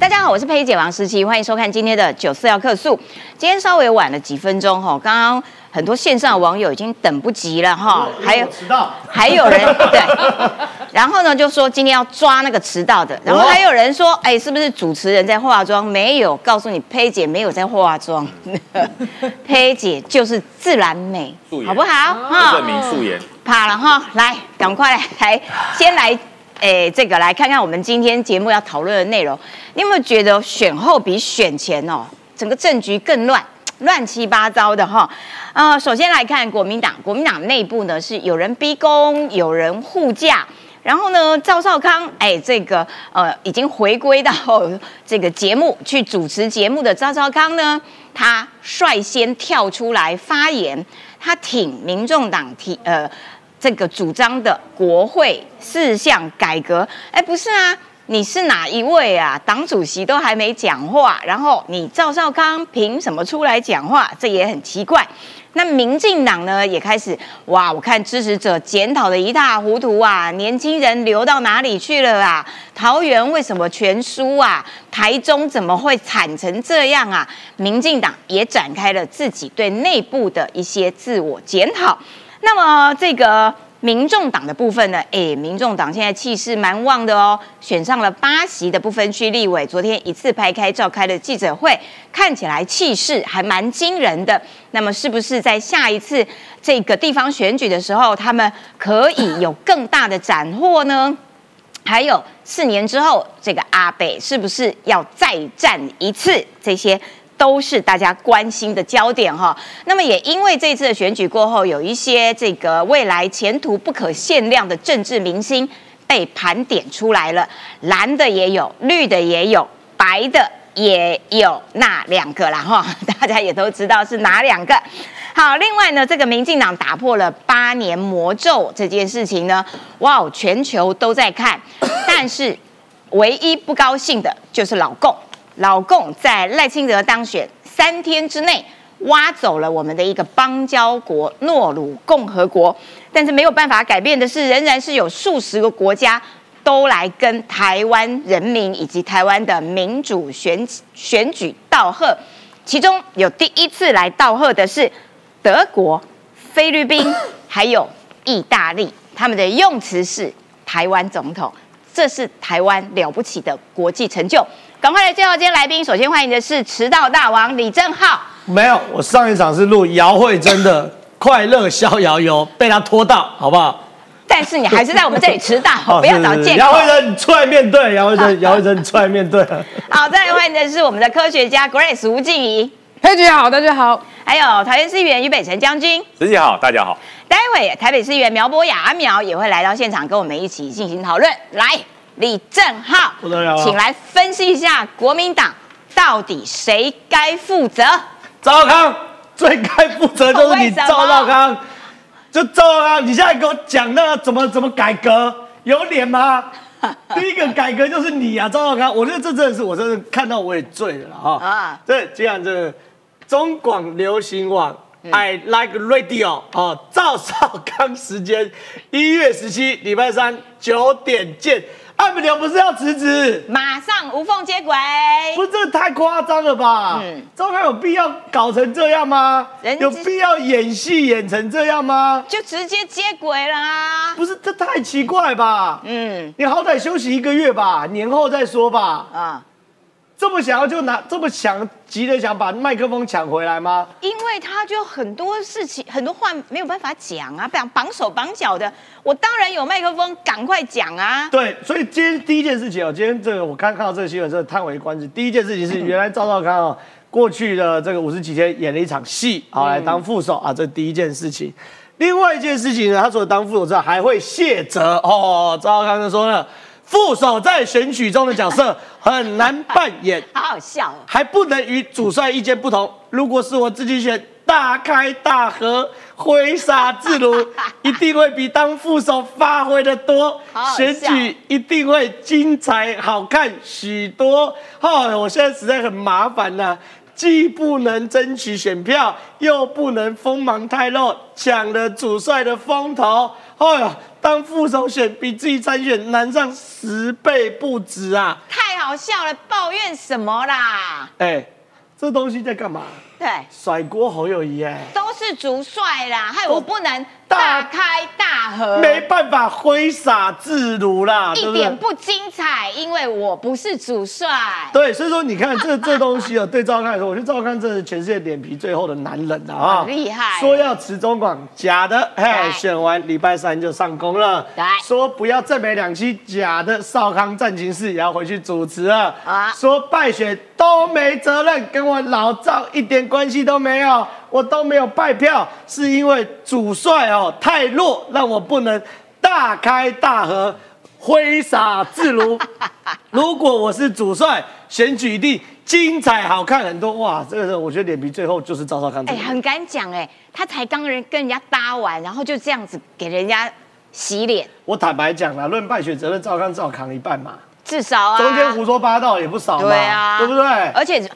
大家好，我是佩姐王思琪，欢迎收看今天的九四要客诉。今天稍微晚了几分钟哈，刚刚很多线上的网友已经等不及了哈，还有迟到，还有人对，然后呢就说今天要抓那个迟到的，然后还有人说，哎，是不是主持人在化妆？没有，告诉你，佩姐没有在化妆，佩姐就是自然美素，颜好不好？哈证明素颜。怕了哈，来，赶快来，来先来，哎，这个来看看我们今天节目要讨论的内容。你有没有觉得选后比选前哦，整个政局更乱，乱七八糟的哈？呃，首先来看国民党，国民党内部呢是有人逼宫，有人护驾。然后呢，赵少康，哎，这个呃，已经回归到这个节目去主持节目的赵少康呢，他率先跳出来发言，他挺民众党提呃这个主张的国会四项改革。哎，不是啊，你是哪一位啊？党主席都还没讲话，然后你赵少康凭什么出来讲话？这也很奇怪。那民进党呢也开始哇，我看支持者检讨的一塌糊涂啊，年轻人流到哪里去了啊？桃园为什么全输啊？台中怎么会惨成这样啊？民进党也展开了自己对内部的一些自我检讨。那么这个民众党的部分呢？诶，民众党现在气势蛮旺的哦，选上了八席的不分区立委，昨天一次拍开召开了记者会，看起来气势还蛮惊人的。那么是不是在下一次这个地方选举的时候，他们可以有更大的斩获呢？还有四年之后，这个阿北是不是要再战一次？这些都是大家关心的焦点哈。那么也因为这次的选举过后，有一些这个未来前途不可限量的政治明星被盘点出来了，蓝的也有，绿的也有，白的也有，那两个啦哈，大家也都知道是哪两个。好，另外呢，这个民进党打破了八年魔咒这件事情呢，哇，全球都在看，但是唯一不高兴的就是老共，老共在赖清德当选三天之内挖走了我们的一个邦交国诺鲁共和国，但是没有办法改变的是，仍然是有数十个国家都来跟台湾人民以及台湾的民主选选举道贺，其中有第一次来道贺的是。德国、菲律宾还有意大利，他们的用词是“台湾总统”，这是台湾了不起的国际成就。赶快来介绍今天来宾，首先欢迎的是迟到大王李正浩。没有，我上一场是录姚慧珍的《快乐逍遥游》，被他拖到，好不好？但是你还是在我们这里迟到，不要找借口。姚慧珍，你出来面对，姚慧珍，姚慧珍，你出来面对。好，再来欢迎的是我们的科学家 Grace 吴静怡。佩姐好，大家好。还有台北市议员于北辰将军，师姐好，大家好。待会台北市议员苗博雅阿苗也会来到现场，跟我们一起进行讨论。来，李正浩，不得了请来分析一下国民党到底谁该负责？赵少康最该负责就是你赵少康，就赵少康，你现在给我讲那个怎么怎么改革，有脸吗？第一个改革就是你啊，赵少康，我觉得这真的是我真的看到我也醉了哈。啊，这这样这。中广流行网，I like radio 哦，赵少康时间一月十七礼拜三九点见。艾米流不是要辞职，马上无缝接轨，不是这太夸张了吧？嗯，赵康有必要搞成这样吗？有必要演戏演成这样吗？就直接接轨啦。不是这太奇怪吧？嗯，你好歹休息一个月吧，年后再说吧。啊。这么想要就拿这么想急着想把麦克风抢回来吗？因为他就很多事情很多话没有办法讲啊，绑绑手绑脚的。我当然有麦克风，赶快讲啊！对，所以今天第一件事情哦，今天这个我刚看到这个新闻，真的叹为观止。第一件事情是，原来赵少康哦，过去的这个五十几天演了一场戏，好来当副手啊，这第一件事情。另外一件事情呢，他除了当副手之外，还会卸责哦。赵少康就说了。副手在选举中的角色 很难扮演，好好笑哦，还不能与主帅意见不同。如果是我自己选，大开大合，挥洒自如，一定会比当副手发挥的多，选举一定会精彩好看许多。哦，我现在实在很麻烦呐，既不能争取选票，又不能锋芒太露，抢了主帅的风头。哎呀！当副手选比自己参选难上十倍不止啊！太好笑了，抱怨什么啦？哎，这东西在干嘛？对，甩锅侯友谊哎，都是主帅啦，害我不能大开大合，没办法挥洒自如啦，一点不精彩，因为我不是主帅。对，所以说你看这这东西啊，对赵康来说，我觉得赵康真是全世界脸皮最厚的男人了啊，厉害。说要持中广，假的，嘿，选完礼拜三就上工了。对，说不要正美两期，假的，少康战情室也要回去主持了。啊，说败选都没责任，跟我老赵一点关系都没有，我都没有败票，是因为主帅哦太弱，让我不能大开大合。挥洒自如。如果我是主帅，选举一定精彩好看很多哇！这个是我觉得脸皮最后就是赵少康。哎，很敢讲哎，他才刚人跟人家搭完，然后就这样子给人家洗脸。我坦白讲了，论败选责任，赵康至少扛一半嘛，至少啊，中间胡说八道也不少嘛，对啊，对不对？而且。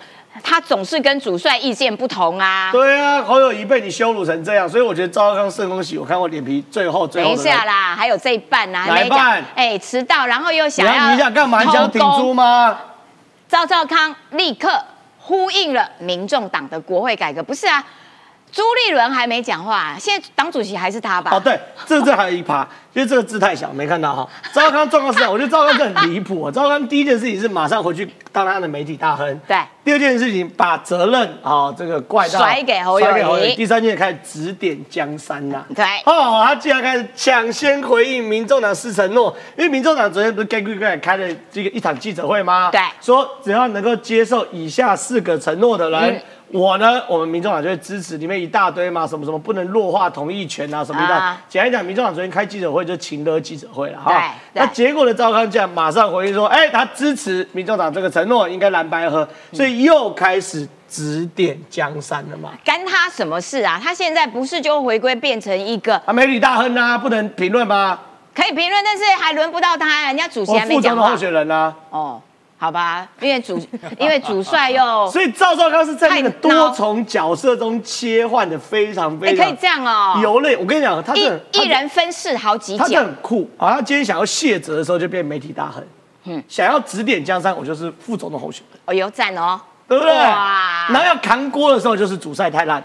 他总是跟主帅意见不同啊！对啊，侯友谊被你羞辱成这样，所以我觉得赵康盛恭喜，我看我脸皮最厚最后。等一下啦，还有这一半呢，哪一半？哎，迟到，然后又想要你想干嘛？你想挺猪吗？赵赵康立刻呼应了民众党的国会改革，不是啊？朱立伦还没讲话，现在党主席还是他吧？哦，对，这这还有一趴，因为这个字太小，没看到哈。赵康状况是这样，我觉得赵康是很离谱啊。赵康第一件事情是马上回去当他的媒体大亨，对。第二件事情把责任啊这个怪到甩给侯友宜。第三件开始指点江山呐，对。哦，他竟然开始抢先回应民众党施承诺，因为民众党昨天不是跟贵贵开了这个一场记者会吗？对。说只要能够接受以下四个承诺的人。我呢，我们民众党就会支持，里面一大堆嘛，什么什么不能弱化同意权啊，什么的。简单讲，民众党昨天开记者会就请了记者会了哈。那结果的，赵康这样马上回应说，哎，他支持民众党这个承诺，应该蓝白合，所以又开始指点江山了嘛。干他什么事啊？他现在不是就回归变成一个啊，媒体大亨啊，不能评论吗？可以评论，但是还轮不到他，人家主席还没讲话。候选人呢？哦。好吧，因为主 因为主帅又，所以赵少康是在那个多重角色中切换的非常非常，可以这样哦，游泪。我跟你讲，他一一人分饰好几角，他很酷啊。他今天想要卸责的时候，就变媒体大亨。嗯，想要指点江山，我就是副总的候选人。哦，有赞哦，对不对？哇，然后要扛锅的时候，就是主帅太烂。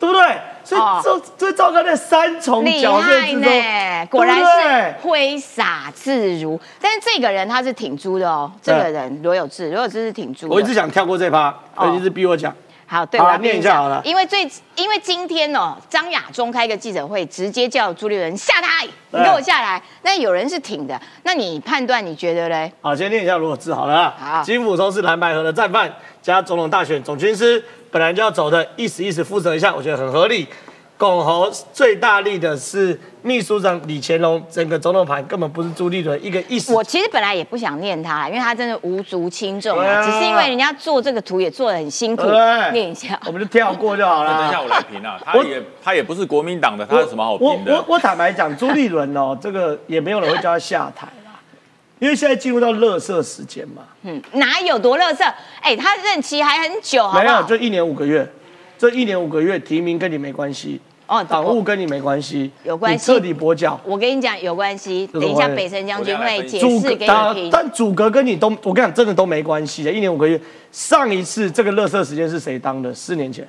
对。不对？所以这这赵刚在三重角色之中，果然是挥洒自如。但是这个人他是挺猪的哦，这个人罗有志，罗有志是挺猪。我一直想跳过这趴，他一直逼我讲。好，对，我念一下好了。因为最因为今天哦，张亚中开个记者会，直接叫朱立伦下台，你给我下来。那有人是挺的，那你判断你觉得嘞？好，先念一下罗有志好了。好，金辅中是蓝白河的战犯加总统大选总军师。本来就要走的，意思意思负责一下，我觉得很合理。拱侯最大力的是秘书长李乾隆，整个总统盘根本不是朱立伦一个意思。我其实本来也不想念他，因为他真的无足轻重啊。只是因为人家做这个图也做的很辛苦，念一下，我们就跳过就好了。等一下我来评啊，他也他也不是国民党的，他有什么好评的？我我坦白讲，朱立伦哦，这个也没有人会叫他下台。因为现在进入到乐色时间嘛，嗯，哪有多乐色？哎，他任期还很久，好没有，就一年五个月，这一年五个月提名跟你没关系，哦，党务跟你没关系，有关系，彻底跛脚。我跟你讲，有关系。等一下，北辰将军会解释给你听。但主格跟你都，我跟你讲，真的都没关系的。一年五个月，上一次这个乐色时间是谁当的？四年前，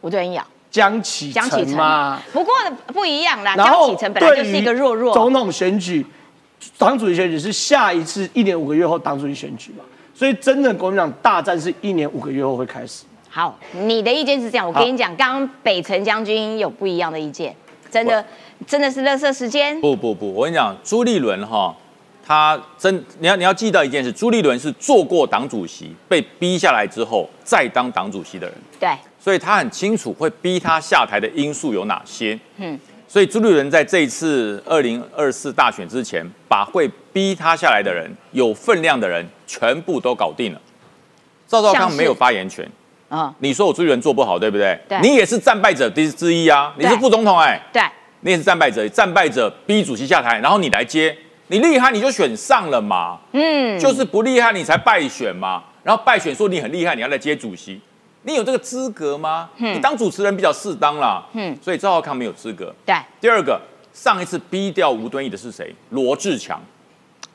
吴敦义啊，江启臣嘛。不过不一样啦，江启臣本来就是一个弱弱总统选举。党主席选举是下一次一年五个月后党主席选举嘛，所以真的国民党大战是一年五个月后会开始。好，你的意见是这样，我跟你讲，刚刚北辰将军有不一样的意见，真的真的是乐色时间。不不不，我跟你讲，朱立伦哈，他真你要你要记得一件事，朱立伦是做过党主席，被逼下来之后再当党主席的人。对，所以他很清楚会逼他下台的因素有哪些。嗯。所以朱立伦在这一次二零二四大选之前，把会逼他下来的人、有分量的人全部都搞定了。赵少康没有发言权啊！你说我朱立伦做不好，对不对？对。你也是战败者之之一啊！你是副总统哎。对。你也是战败者，战败者逼主席下台，然后你来接，你厉害你就选上了嘛。嗯。就是不厉害你才败选嘛。然后败选说你很厉害，你要来接主席。你有这个资格吗？你当主持人比较适当啦。嗯，所以赵浩康没有资格。对。第二个，上一次逼掉吴敦义的是谁？罗志强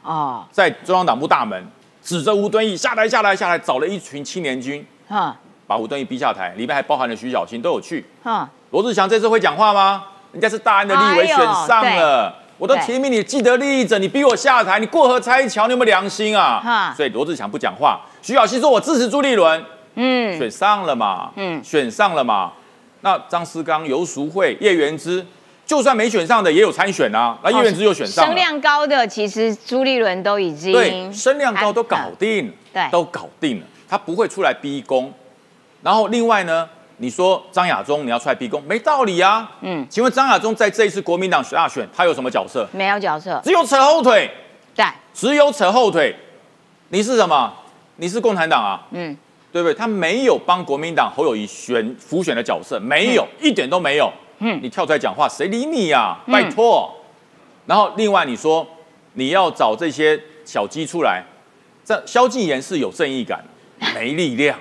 哦，在中央党部大门指着吴敦义下台下台下台，找了一群青年军哈把吴敦义逼下台，里面还包含了徐小青都有去。哈，罗志祥这次会讲话吗？人家是大安的立委选上了，我都提名你既得利益者，你逼我下台，你过河拆桥，你有没有良心啊哈？所以罗志祥不讲话，徐小新说我支持朱立伦，嗯，选上了嘛，嗯选上了嘛。那张思刚、游淑慧、叶元之，就算没选上的也有参选啊，那叶元之又选上了，声量高的，其实朱立伦都已经对，声量高都搞定了，对都搞定了，他不会出来逼宫。然后另外呢，你说张亚中你要出来逼宫，没道理啊。嗯请问张亚中在这一次国民党大选，他有什么角色？没有角色，只有扯后腿，对，只有扯后腿。你是什么？你是共产党啊？嗯，对不对？他没有帮国民党侯友谊选辅选的角色，没有，一点都没有。嗯你跳出来讲话，谁理你呀、嗯拜托。然后另外你说你要找这些小鸡出来，这萧敬言是有正义感，没力量，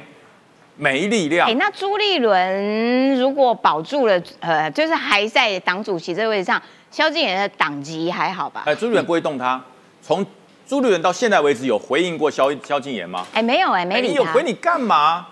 没力量哎，。那朱立伦如果保住了，呃，就是还在党主席这个位置上，萧敬言的党籍还好吧？哎，朱立伦不会动他。从朱立伦到现在为止，有回应过萧萧敬言吗？哎，没有哎，没有回你干嘛？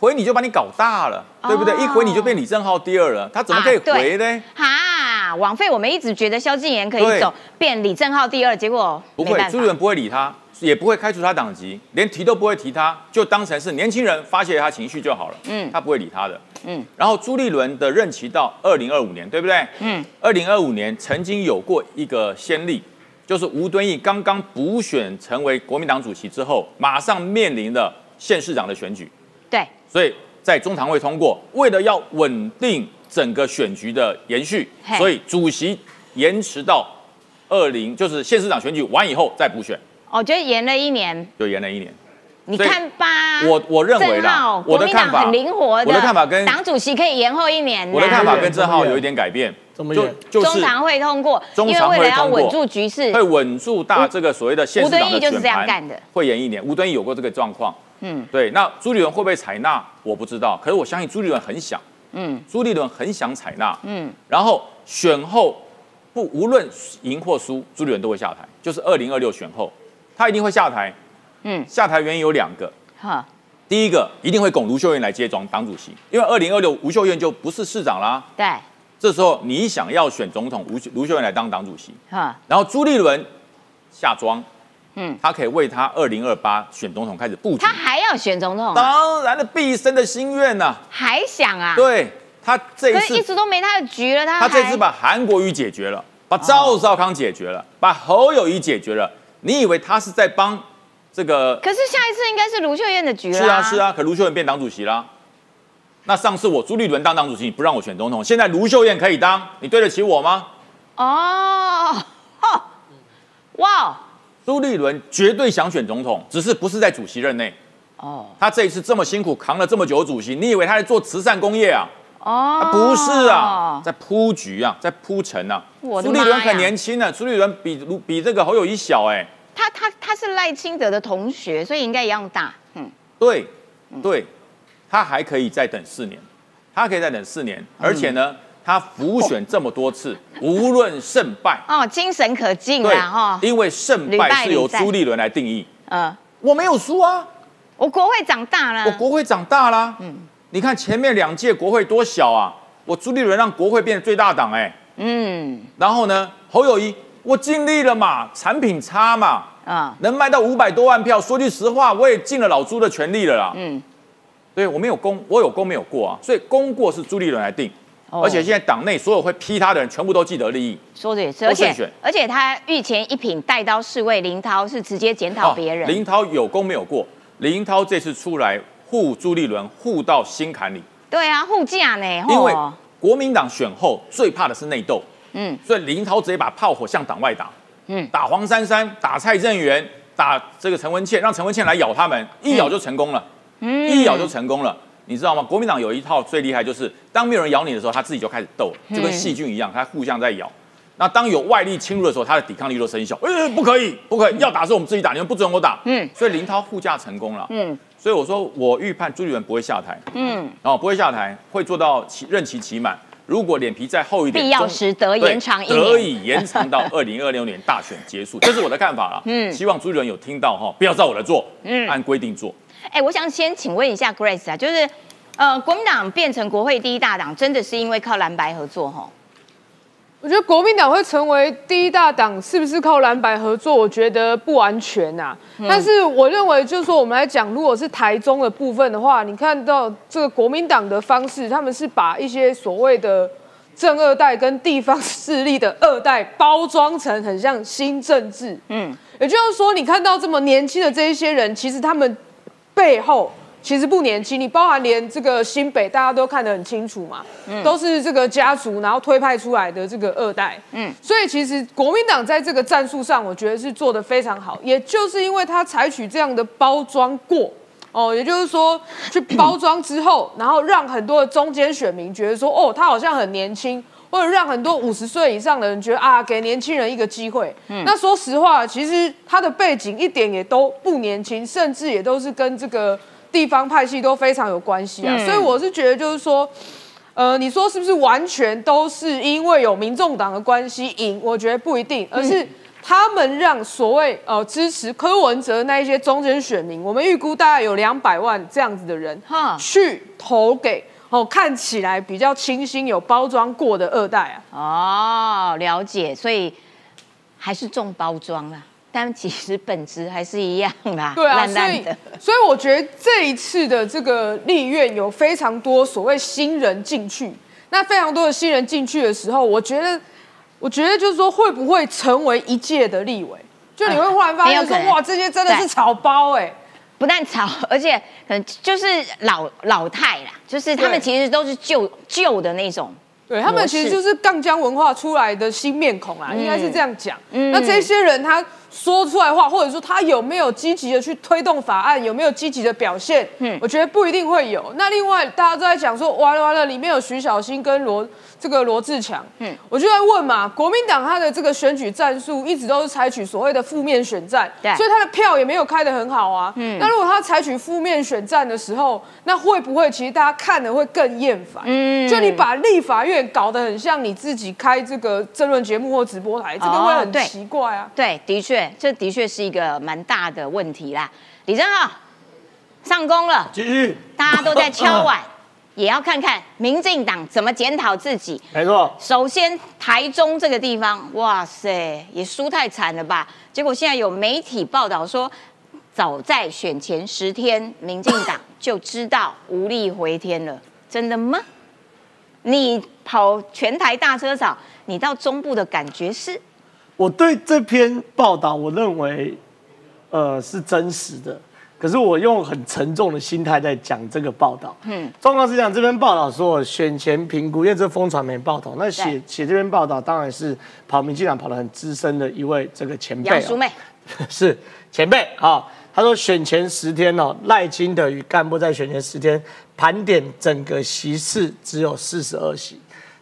回你就把你搞大了，对不对？哦一回你就变李正浩第二了，他怎么可以回呢？哈，枉费我们一直觉得萧敬言可以对走变李正浩第二，结果不会，朱立伦不会理他，也不会开除他党籍，连提都不会提他，就当成是年轻人发泄他情绪就好了。嗯他不会理他的。嗯然后朱立伦的任期到二零二五年，对不对？嗯，二零二五年曾经有过一个先例，就是吴敦义刚刚补选成为国民党主席之后，马上面临了县市长的选举，对，所以在中常会通过，为了要稳定整个选局的延续，所以主席延迟到二零，就是县市长选举完以后再补选，哦觉得延了一年，就延了一年。你看吧。我我认为啦我的看法很灵活的，我的看法跟党主席可以延后一年呐。我的看法跟郑浩有一点改变，就怎么演？就是中常会通过，中常因为为了要稳住局势。会，稳住大这个所谓的县市长的吴敦义就是这样干的，会延一年。吴敦义有过这个状况，嗯。对。那朱立伦会不会采纳？我不知道，可是我相信朱立伦很想，嗯。朱立伦很想采纳，嗯，然后选后不无论赢或输，朱立伦都会下台，就是二零二六选后，他一定会下台。嗯。下台原因有两个，哈，第一个一定会拱卢秀燕来接庄党主席，因为二零二六吴秀燕就不是市长啦。对，这时候你想要选总统，卢秀卢秀燕来当党主席，哈，然后朱立伦下庄，嗯，他可以为他二零二八选总统开始布局他。还要选总统啊，当然了，毕生的心愿呐、还想啊？，对他这一可是一，直都没他的局了，他这次把韩国瑜解决了，把赵少康解决了，把侯友谊解决了。你以为他是在帮这个？可是下一次应该是卢秀燕的局了。是啊是，啊，可卢秀燕变党主席啦。那上次我朱立伦当党主席，你不让我选总统，现在卢秀燕可以当，你对得起我吗？哦，哦，哇，朱立伦绝对想选总统，只是不是在主席任内。哦他这一次这么辛苦扛了这么久的主席，你以为他在做慈善工业啊？哦啊，不是啊，在铺局啊，在铺陈啊。朱立伦很年轻呢，朱立伦比卢比这个侯友谊小哎、他他他是赖清德的同学，所以应该一样大。嗯，对，对，他还可以再等四年，他可以再等四年，而且呢，他浮选这么多次，无论胜败，哦，精神可敬对啦哈。因为胜败是由朱立伦来定义，嗯，我没有输啊，我国会长大了。我国会长大了，嗯，你看前面两届国会多小啊，我朱立伦让国会变成最大党哎、嗯。然后呢，侯友谊，我尽力了嘛，产品差嘛，啊能卖到五百多万票。说句实话，我也尽了老朱的全力了啦。嗯，对我没有功，我有功没有过啊，所以功过是朱立伦来定。哦而且现在党内所有会批他的人，全部都既得利益。说的也是，而且而且他御前一品带刀侍卫林涛是直接检讨别人。哦林涛有功没有过，林涛这次出来护朱立伦，护到心坎里。对啊，护驾呢？因为吼国民党选后最怕的是内斗，嗯所以林涛直接把炮火向党外打，嗯打黄珊珊，打蔡正元，打这个陈文茜，让陈文茜来咬他们，一咬就成功了，嗯一咬就成功了。你知道吗？国民党有一套最厉害，就是当没有人咬你的时候，他自己就开始斗，就跟细菌一样，他互相在咬。那当有外力侵入的时候，他的抵抗力就生效。哎、不可以，不可以，要打是我们自己打，你们不准我打。嗯所以林涛护驾成功了。嗯所以我说，我预判朱立伦不会下台。嗯然后不会下台，会做到期任期期满。如果脸皮再厚一点，必要时得延长一年，得以延长到二零二六年大选结束，这是我的看法了。嗯，希望朱立伦有听到哈，不要照我的做，嗯，按规定做。哎，我想先请问一下 Grace 啊，就是呃，国民党变成国会第一大党，真的是因为靠蓝白合作哈？我觉得国民党会成为第一大党，是不是靠蓝白合作？我觉得不完全呐。但是我认为，就是说我们来讲，如果是台中的部分的话，你看到这个国民党的方式，他们是把一些所谓的正二代跟地方势力的二代包装成很像新政治。嗯，也就是说，你看到这么年轻的这一些人，其实他们背后。其实不年轻，你包含连这个新北，大家都看得很清楚嘛，都是这个家族然后推派出来的这个二代，嗯，所以其实国民党在这个战术上，我觉得是做的非常好，也就是因为他采取这样的包装过，哦，也就是说去包装之后，然后让很多的中间选民觉得说，哦，他好像很年轻，或者让很多五十岁以上的人觉得啊，给年轻人一个机会。嗯，那说实话，其实他的背景一点也都不年轻，甚至也都是跟这个。地方派系都非常有关系啊，所以我是觉得就是说，呃，你说是不是完全都是因为有民众党的关系赢？我觉得不一定，而是他们让所谓呃支持柯文哲那一些中间选民，我们预估大概有两百万这样子的人，哈，去投给哦看起来比较清新、有包装过的二代啊。哦，了解，所以还是重包装啦。但其实本质还是一样啦，对啊，所以所以我觉得这一次的这个立院有非常多所谓新人进去，那非常多的新人进去的时候，我觉得，我觉得就是说会不会成为一届的立委？就你会忽然发现说，哇，这些真的是草包哎，不但吵，而且可能就是老老太啦，就是他们其实都是旧旧的那种。对他们其实就是杠江文化出来的新面孔啊，应该是这样讲。那这些人他说出来话，或者说他有没有积极的去推动法案，有没有积极的表现？嗯，我觉得不一定会有。那另外大家都在讲说，完了完了，里面有徐小新跟罗。这个罗志强，嗯，我就在问嘛，国民党他的这个选举战术一直都是采取所谓的负面选战，对，所以他的票也没有开得很好啊。嗯，那如果他采取负面选战的时候，那会不会其实大家看的会更厌烦？嗯，就你把立法院搞得很像你自己开这个争论节目或直播台，这个会很奇怪啊。对，的确，这的确是一个蛮大的问题啦。李正浩上工了，继续，大家都在敲碗。也要看看民进党怎么检讨自己。没错，首先台中这个地方，哇塞，也输太惨了吧？结果现在有媒体报道说，早在选前十天，民进党就知道无力回天了。真的吗？你跑全台大车场，你到中部的感觉是？我对这篇报道，我认为，呃，是真实的。可是我用很沉重的心态在讲这个报道。嗯，状况是讲，这篇报道说选前评估，因为这风传媒报道，那写写这篇报道当然是跑民进党跑得很资深的一位这个前辈。杨妹 是前辈啊。他说选前十天哦，赖清德与干部在选前十天盘点整个席次只有四十二席，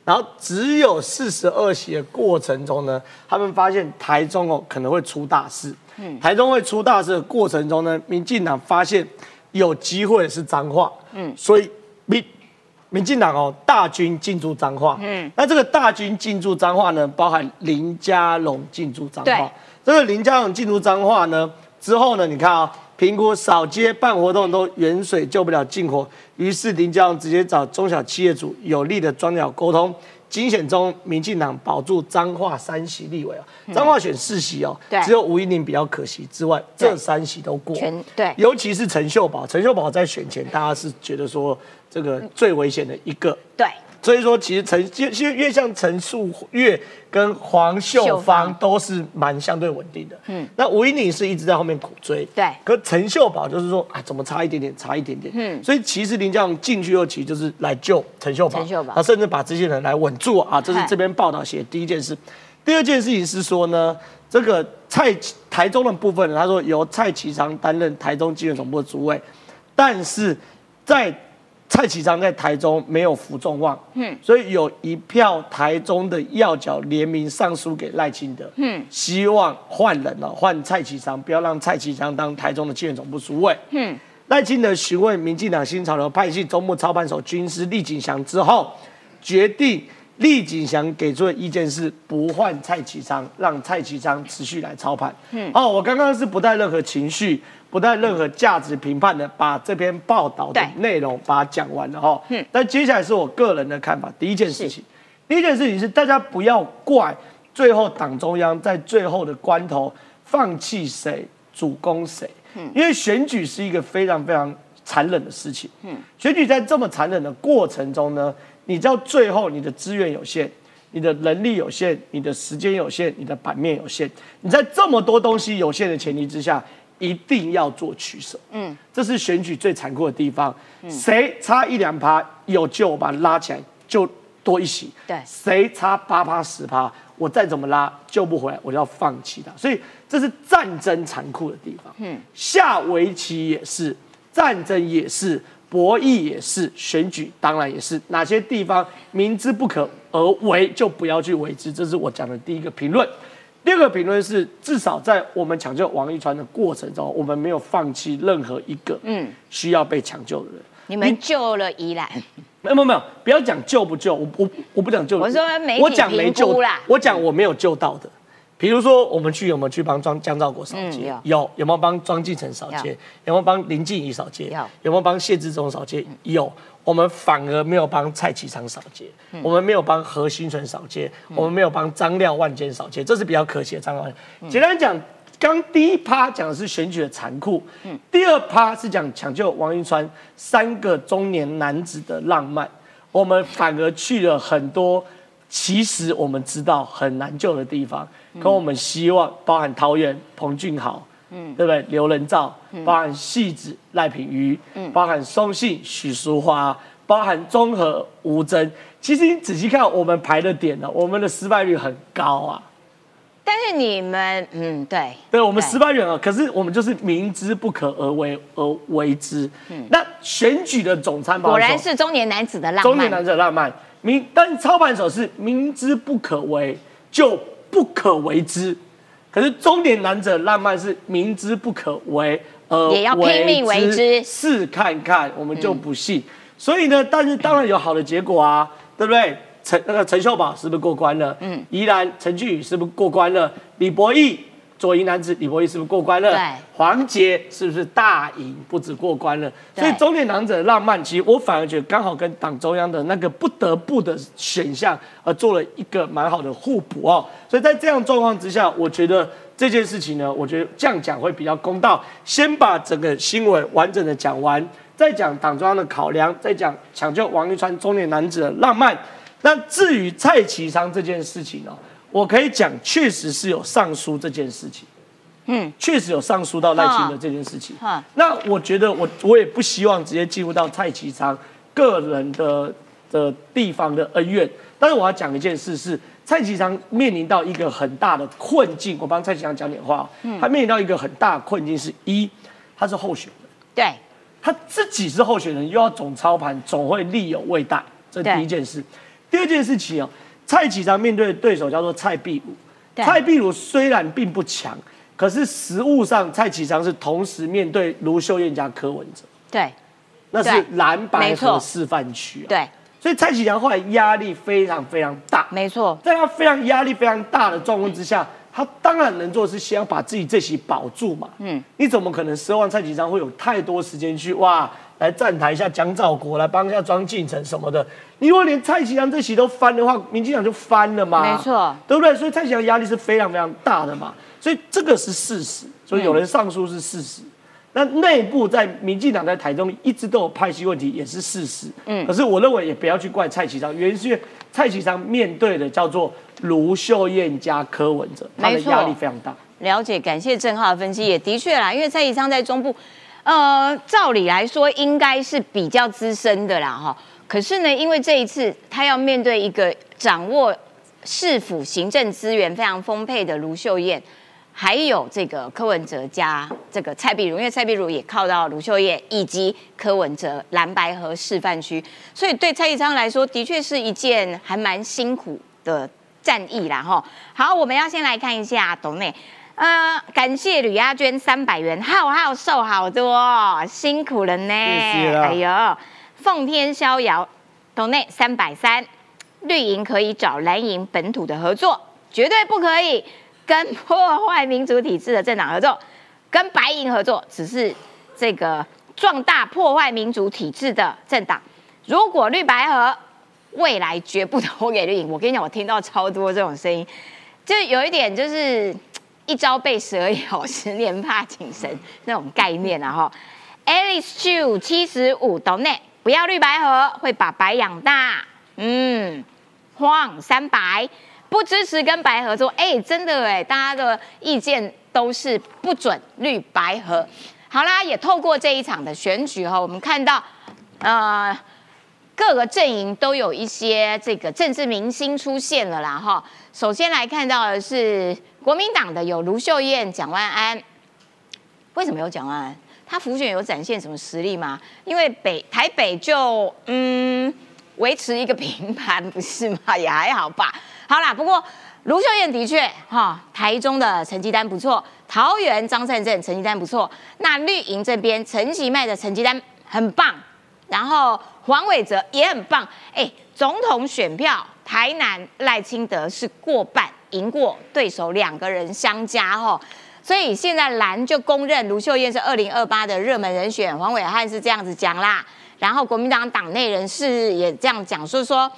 然后只有四十二席的过程中呢，他们发现台中哦可能会出大事。嗯。台中会出大事的过程中呢，民进党发现有机会是脏话，嗯，所以民民进党哦大军进驻脏话，嗯，那这个大军进驻脏话呢，包含林佳龙进驻脏话，这个林佳龙进驻脏话呢之后呢，你看啊，评估扫街办活动都远水救不了近火，于是林佳龙直接找中小企业主有力的庄鸟沟通。惊险中，民进党保住彰化三席立委啊，彰化选四席哦，只有吴依宁比较可惜之外，这三席都过。对，尤其是陈秀宝，陈秀宝在选前，大家是觉得说这个最危险的一个。对。所以说，其实陈其实越像陈树月跟黄秀芳都是蛮相对稳定的。嗯，那吴依宁是一直在后面苦追。对，可陈秀宝就是说啊，怎么差一点点，差一点点。嗯，所以其实林将进去后，其实就是来救陈秀宝。陈秀宝，他甚至把这些人来稳住啊。这是这边报道写的第一件事。第二件事情是说呢，这个蔡台中的部分，他说由蔡启昌担任台中纪院总部的主委，但是在蔡启昌在台中没有服众望，嗯，所以有一票台中的要角联名上书给赖清德，嗯，希望换人了，换蔡启昌，不要让蔡启昌当台中的建总部主委，嗯，赖清德询问民进党新潮流派系中部操盘手军师厉景祥之后，决定厉景祥给出的意见是不换蔡启昌，让蔡启昌持续来操盘。嗯，哦，我刚刚是不带任何情绪、不带任何价值评判的，把这篇报道的内容把它讲完了哈。嗯，但接下来是我个人的看法。第一件事情，第一件事情是大家不要怪最后党中央在最后的关头放弃谁主攻谁。嗯，因为选举是一个非常非常残忍的事情。嗯，选举在这么残忍的过程中呢？你到最后，你的资源有限，你的能力有限，你的时间有限，你的版面有限。你在这么多东西有限的前提之下，一定要做取舍。嗯，这是选举最残酷的地方。谁差一两趴有救，我把它拉起来就多一席。对，谁差八趴十趴，我再怎么拉救不回来，我就要放弃它。所以这是战争残酷的地方。嗯，下围棋也是，战争也是。博弈也是，选举当然也是。哪些地方明知不可而为，就不要去为之。这是我讲的第一个评论。第二个评论是，至少在我们抢救王一川的过程中，我们没有放弃任何一个嗯需要被抢救的人。你们救了宜兰？没有没有不要讲救不救，我我我不讲救。我说没，我讲没救啦。我讲我没有救到的。比如说，我们去有没有去帮庄江兆国扫街？有。有没有帮庄敬成扫街？有没有帮林静怡扫街？有没有帮谢志忠扫街？有。我们反而没有帮蔡启昌扫街，我们没有帮何新存扫街，我们没有帮张廖万坚扫街，这是比较可惜的。张廖万，简单讲，刚第一趴讲的是选举的残酷，第二趴是讲抢救王一川三个中年男子的浪漫，我们反而去了很多其实我们知道很难救的地方。可我们希望包含桃园彭俊豪，嗯，对不对？刘仁照，包含戏子赖品妤，嗯，包含松信许淑华，包含综合吴征。其实你仔细看我们排的点呢，我们的失败率很高啊。但是你们，嗯，对，对我们失败率啊，可是我们就是明知不可而为而为之。嗯，那选举的总参果然是中年男子的浪漫，中年男子的浪漫。明，但操盘手是明知不可为就。不可为之，可是中年男子浪漫是明知不可为而也要拼命为之，试看看，我们就不信。所以呢，但是当然有好的结果啊，对不对？陈那个陈秀宝是不是过关了？嗯，宜兰陈俊宇是不是过关了？李博义。左营男子李博义是不是过关了？对，黄杰是不是大赢不止过关了？所以中年男子的浪漫，其实我反而觉得刚好跟党中央的那个不得不的选项，而做了一个蛮好的互补哦。所以在这样状况之下，我觉得这件事情呢，我觉得这样讲会比较公道。先把整个新闻完整的讲完，再讲党中央的考量，再讲抢救王一川中年男子的浪漫。那至于蔡其昌这件事情哦。我可以讲，确实是有上书这件事情，嗯，确实有上书到赖清德这件事情。那我觉得，我我也不希望直接进入到蔡其昌个人的的地方的恩怨。但是我要讲一件事，是蔡其昌面临到一个很大的困境。我帮蔡其昌讲点话，他面临到一个很大的困境，是一，他是候选人，对，他自己是候选人，又要总操盘，总会力有未逮，这第一件事。第二件事情哦。蔡启昌面对的对手叫做蔡壁如，蔡壁如虽然并不强，可是实物上蔡启昌是同时面对卢秀燕加柯文哲，对，那是蓝白河示范区啊，对，所以蔡启昌后来压力非常非常大，没错，在他非常压力非常大的状况之下，他当然能做的是先要把自己这席保住嘛，嗯，你怎么可能奢望蔡启昌会有太多时间去哇？来站台一下蒋兆国，来帮一下庄敬诚什么的。你如果连蔡其昌这席都翻的话，民进党就翻了嘛？没错，对不对？所以蔡其昌压力是非常非常大的嘛。所以这个是事实。所以有人上诉是事实。那内部在民进党在台中一直都有派系问题，也是事实。嗯。可是我认为也不要去怪蔡其昌，原因是蔡其昌面对的叫做卢秀燕加柯文哲，他的压力非常大。了解，感谢郑浩的分析，也的确啦，因为蔡其昌在中部。呃，照理来说应该是比较资深的啦，哈。可是呢，因为这一次他要面对一个掌握市府行政资源非常丰沛的卢秀燕，还有这个柯文哲加这个蔡碧如，因为蔡碧如也靠到卢秀燕以及柯文哲蓝白河示范区，所以对蔡宜昌来说，的确是一件还蛮辛苦的战役啦，哈。好，我们要先来看一下董内。呃，感谢吕亚娟三百元，浩浩瘦好多，辛苦了呢。谢谢哎呦，奉天逍遥，董内三百三，绿营可以找蓝营本土的合作，绝对不可以跟破坏民主体制的政党合作，跟白银合作只是这个壮大破坏民主体制的政党。如果绿白合，未来绝不投给绿营。我跟你讲，我听到超多这种声音，就有一点就是一朝被蛇咬，十年怕井绳那种概念啊哈。Alice Chu 七十五岛内不要绿白合，会把白养大。嗯，黄三白不支持跟白合作。哎，真的哎，大家的意见都是不准绿白合。好啦，也透过这一场的选举哈，我们看到呃各个阵营都有一些这个政治明星出现了啦哈。首先来看到的是国民党的有卢秀燕、蒋万安。为什么有蒋万安？他浮选有展现什么实力吗？因为北台北就嗯维持一个平盘，不是吗？也还好吧。好啦，不过卢秀燕的确哈，台中的成绩单不错，桃园张善政成绩单不错，那绿营这边陈其迈的成绩单很棒，然后黄伟哲也很棒。哎，总统选票台南赖清德是过半赢过对手两个人相加哈。所以现在蓝就公认卢秀燕是二零二八的热门人选，黄伟汉是这样子讲啦。然后国民党党内人士也这样讲，说说，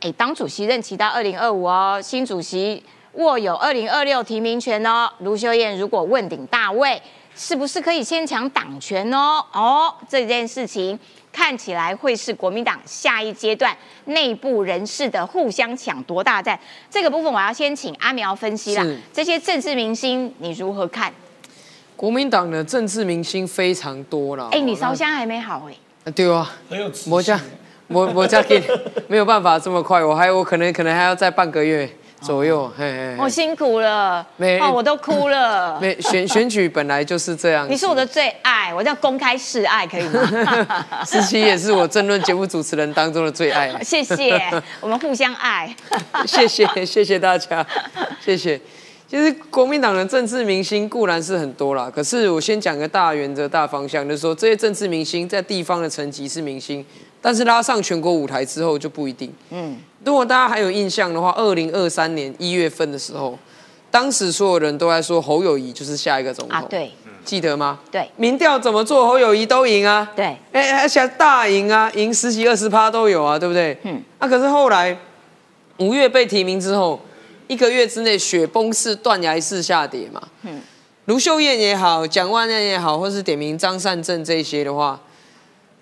哎，当主席任期到二零二五哦，新主席握有二零二六提名权哦。卢秀燕如果问鼎大位，是不是可以先抢党权哦？哦，这件事情。看起来会是国民党下一阶段内部人士的互相抢夺大战。这个部分我要先请阿苗分析啦。这些政治明星你如何看？国民党的政治明星非常多了。哎，你烧香还没好哎。对啊，很有魔家，魔魔家给没有办法这么快，我还我可能可能还要再半个月。左右，嘿，我辛苦了，没，哦，我都哭了。没选选举本来就是这样。你是我的最爱，我叫公开示爱，可以吗？思琪也是我争论节目主持人当中的最爱。谢谢，我们互相爱。谢谢，谢谢大家，谢谢。其实国民党的政治明星固然是很多啦，可是我先讲个大原则、大方向，就是说这些政治明星在地方的层级是明星，但是拉上全国舞台之后就不一定。嗯。如果大家还有印象的话，二零二三年一月份的时候，当时所有人都在说侯友谊就是下一个总统。啊，对，记得吗？对，民调怎么做，侯友谊都赢啊。对，哎，而且大赢啊，赢十几二十趴都有啊，对不对？嗯。啊，可是后来五月被提名之后，一个月之内雪崩式、断崖式下跌嘛。嗯。卢秀燕也好，蒋万安也好，或是点名张善政这些的话。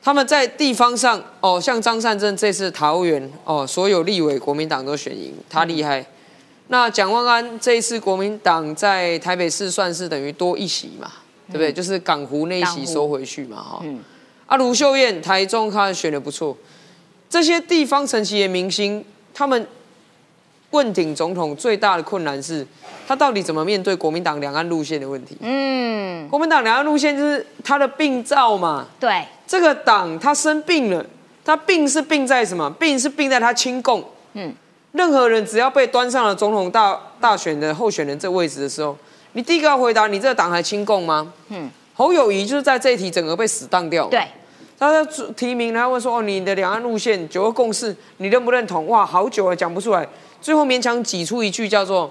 他们在地方上哦，像张善政这次桃园哦，所有立委国民党都选赢，他厉害。那蒋万安这一次国民党在台北市算是等于多一席嘛，对不对？就是港湖那一席收回去嘛，哈。啊，卢秀燕台中他选的不错，这些地方层级的明星，他们问鼎总统最大的困难是，他到底怎么面对国民党两岸路线的问题？嗯，国民党两岸路线就是他的病灶嘛，对。这个党他生病了，他病是病在什么？病是病在他亲共。嗯，任何人只要被端上了总统大大选的候选人这位置的时候，你第一个要回答：你这个党还亲共吗？嗯，侯友谊就是在这一题整个被死当掉。对，他在提名，然后问说：哦，你的两岸路线九个共识，你认不认同？哇，好久啊，讲不出来，最后勉强挤出一句叫做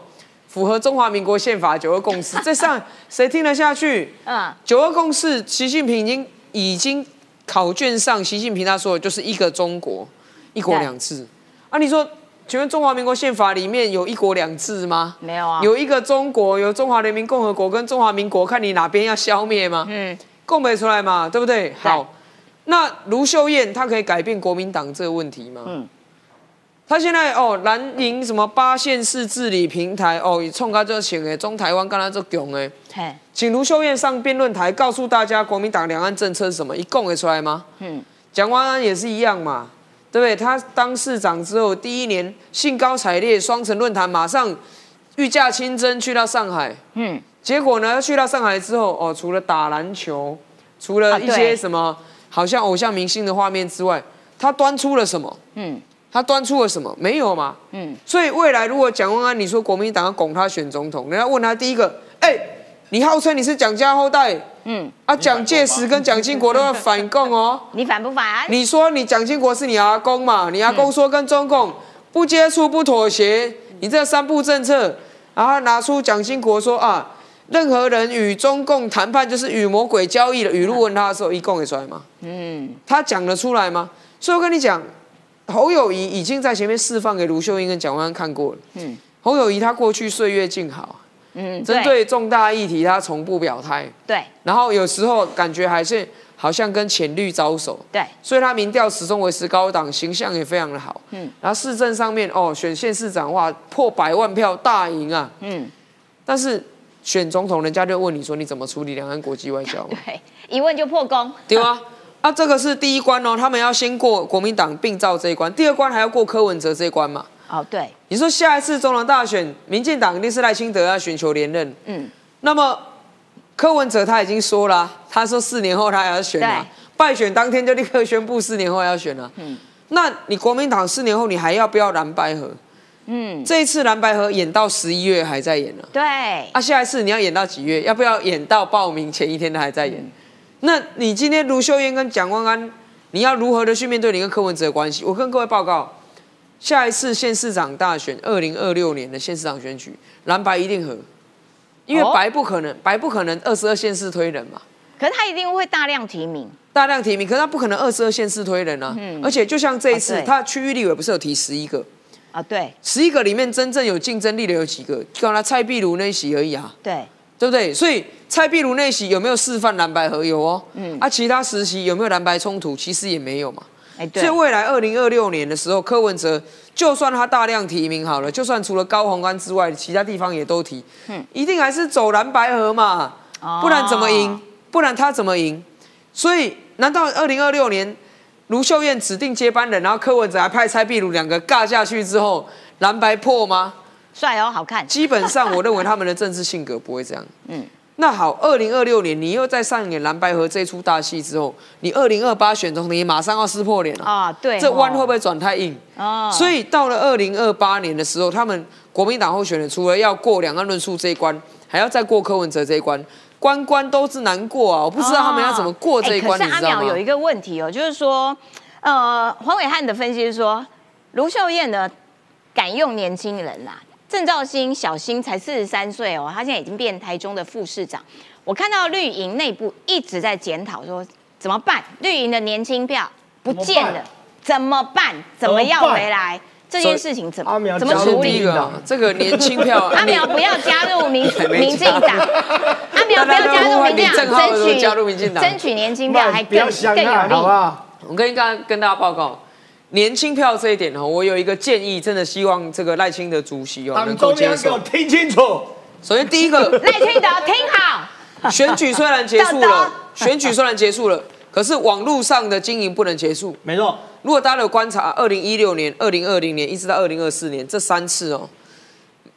符合中华民国宪法九二共识。这上 谁听得下去？嗯，九二共识，习近平已经已经。考卷上，习近平他说的就是一个中国，一国两制。啊，你说，请问中华民国宪法里面有一国两制吗？没有啊。有一个中国，有中华人民共和国跟中华民国，看你哪边要消灭吗？嗯，共没出来嘛，对不对？好，那卢秀燕她可以改变国民党这个问题吗？嗯。他现在哦，蓝营什么八县市治理平台哦，冲他就请诶，中台湾跟他做囧诶，请卢秀燕上辩论台，告诉大家国民党两岸政策是什么，一共得出来吗？嗯，蒋万安也是一样嘛，对不对？他当市长之后第一年兴高采烈，双城论坛马上御驾亲征去到上海，嗯，结果呢，去到上海之后哦，除了打篮球，除了一些什么好像偶像明星的画面之外，他端出了什么？嗯。他端出了什么？没有嘛。嗯，所以未来如果蒋万安你说国民党要拱他选总统，人家问他第一个，哎，你号称你是蒋家后代，嗯，啊，蒋介石跟蒋经国都要反共哦，你反不反？你说你蒋经国是你阿公嘛？你阿公说跟中共不接触不妥协，你这三步政策，然后拿出蒋经国说啊，任何人与中共谈判就是与魔鬼交易的。语录问他的时候，一共给出来吗？嗯，他讲得出来吗？所以我跟你讲，侯友谊已经在前面释放给卢秀英跟蒋万安看过了。嗯，侯友谊他过去岁月静好，嗯，针对重大议题他从不表态。对，然后有时候感觉还是好像跟浅绿招手。对，所以他民调始终维持高档，形象也非常的好。嗯，然后市政上面哦，选县市长哇，破百万票大赢啊。嗯，但是选总统，人家就问你说你怎么处理两岸国际外交嘛？对，一问就破功。对啊。啊，这个是第一关哦，他们要先过国民党并造这一关，第二关还要过柯文哲这一关嘛？哦，对。你说下一次中南大选，民进党一定是赖清德要寻求连任，嗯，那么柯文哲他已经说了，他说四年后他要选了，败选当天就立刻宣布四年后要选了，嗯，那你国民党四年后你还要不要蓝白河？嗯，这一次蓝白河演到十一月还在演呢，对。啊，下一次你要演到几月？要不要演到报名前一天都还在演？那你今天卢秀燕跟蒋万安，你要如何的去面对你跟柯文哲的关系？我跟各位报告，下一次县市长大选，二零二六年的县市长选举，蓝白一定合，因为白不可能，白不可能二十二县市推人嘛。可是他一定会大量提名，大量提名，可是他不可能二十二县市推人啊。嗯而且就像这一次，他区域立委不是有提十一个啊？对，十一个里面真正有竞争力的有几个？就他蔡壁如那一席而已啊。对。对不对？所以蔡壁如那席有没有示范蓝白合有哦？嗯，啊，其他时期有没有蓝白冲突？其实也没有嘛。哎，对。所以未来二零二六年的时候，柯文哲就算他大量提名好了，就算除了高鸿安之外，其他地方也都提，嗯，一定还是走蓝白合嘛。哦。不然怎么赢？不然他怎么赢？所以难道二零二六年卢秀燕指定接班人，然后柯文哲还派蔡壁如两个尬下去之后，蓝白破吗？帅哦，好看。基本上，我认为他们的政治性格不会这样。嗯，那好，二零二六年你又在上演蓝白河这出大戏之后，你二零二八选总统，你马上要撕破脸了啊！对，这弯会不会转太硬？哦，所以到了二零二八年的时候，他们国民党候选人除了要过两岸论述这一关，还要再过柯文哲这一关，关关都是难过啊！我不知道他们要怎么过这一关。可是阿淼有一个问题哦，就是说，呃，黄伟汉的分析是说，卢秀燕呢敢用年轻人啦。郑兆兴小新才四十三岁哦，他现在已经变台中的副市长。我看到绿营内部一直在检讨说怎么办？绿营的年轻票不见了，怎么办？怎么要回来？这件事情怎么怎么处理？这个年轻票，阿苗不要加入民民 进党，阿苗不要加入民进党，争取加入民进党，争取年轻票还更更有利，好不好？我跟刚刚跟大家报告。年轻票这一点哦，我有一个建议，真的希望这个赖清德主席哦能够接受。听清楚，首先第一个，赖清德听好。选举虽然结束了，选举虽然结束了，可是网络上的经营不能结束。没错，如果大家有观察，二零一六年、二零二零年一直到二零二四年这三次哦，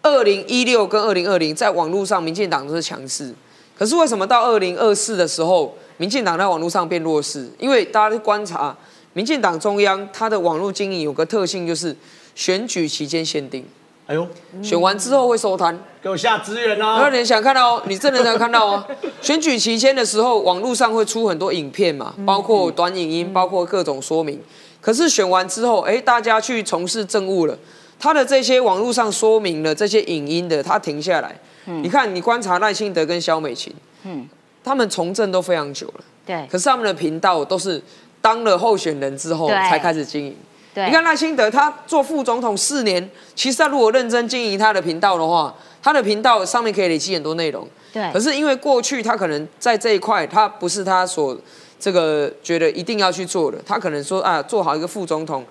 二零一六跟二零二零在网络上民进党都是强势，可是为什么到二零二四的时候，民进党在网络上变弱势？因为大家去观察。民进党中央它的网络经营有个特性，就是选举期间限定。哎呦，选完之后会收摊，给我下资源啊！有点想看到哦，你真的能看到哦。选举期间的时候，网络上会出很多影片嘛，包括短影音，包括各种说明。可是选完之后，哎，大家去从事政务了，他的这些网络上说明了这些影音的，他停下来。你看，你观察赖清德跟萧美琴，嗯，他们从政都非常久了，对，可是他们的频道都是。当了候选人之后才开始经营。你看赖清德，他做副总统四年，其实他如果认真经营他的频道的话，他的频道上面可以累积很多内容。对。可是因为过去他可能在这一块，他不是他所这个觉得一定要去做的。他可能说啊，做好一个副总统，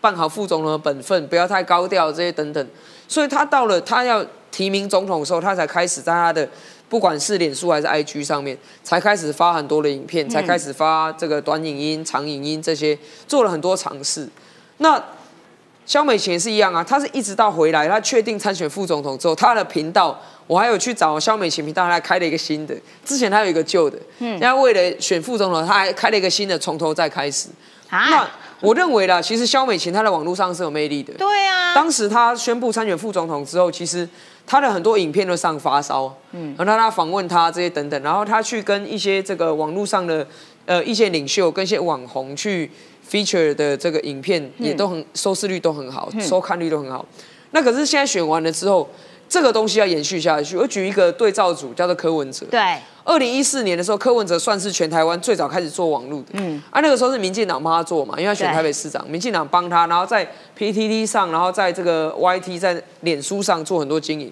办好副总统的本分，不要太高调这些等等。所以他到了他要提名总统的时候，他才开始在他的。不管是脸书还是 IG 上面，才开始发很多的影片，才开始发这个短影音、长影音这些，做了很多尝试。那肖美琴也是一样啊，她是一直到回来，她确定参选副总统之后，她的频道我还有去找肖美琴频道，她开了一个新的，之前她有一个旧的，嗯，然后为了选副总统，她还开了一个新的，从头再开始。那我认为啦，其实肖美琴她在网络上是有魅力的。对啊。当时她宣布参选副总统之后，其实她的很多影片都上发烧，嗯，然后他访问他这些等等，然后他去跟一些这个网络上的呃一些领袖跟一些网红去 feature 的这个影片也都很收视率都很好，收看率都很好。那可是现在选完了之后，这个东西要延续下去。我举一个对照组，叫做柯文哲。对，二零一四年的时候，柯文哲算是全台湾最早开始做网络的。嗯，啊，那个时候是民进党帮他做嘛，因为他选台北市长，民进党帮他，然后在 PTT 上，然后在这个 YT 在脸书上做很多经营。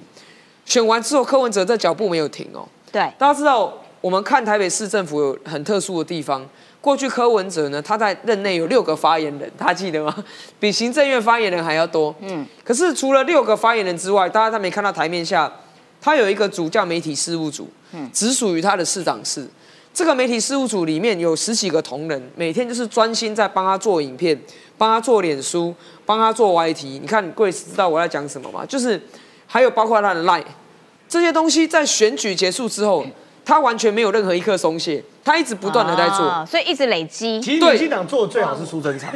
选完之后，柯文哲这脚步没有停哦。对，大家知道，我们看台北市政府有很特殊的地方。过去柯文哲呢，他在任内有六个发言人，他记得吗？比行政院发言人还要多。嗯。可是除了六个发言人之外，大家他没看到台面下，他有一个组叫媒体事务组，嗯，只属于他的市长室。这个媒体事务组里面有十几个同仁，每天就是专心在帮他做影片，帮他做脸书，帮他做 YT。你看贵知道我在讲什么吗？就是还有包括他的 Line 这些东西，在选举结束之后。他完全没有任何一刻松懈，他一直不断的在做，所以一直累积。其实民进党做的最好是苏贞昌。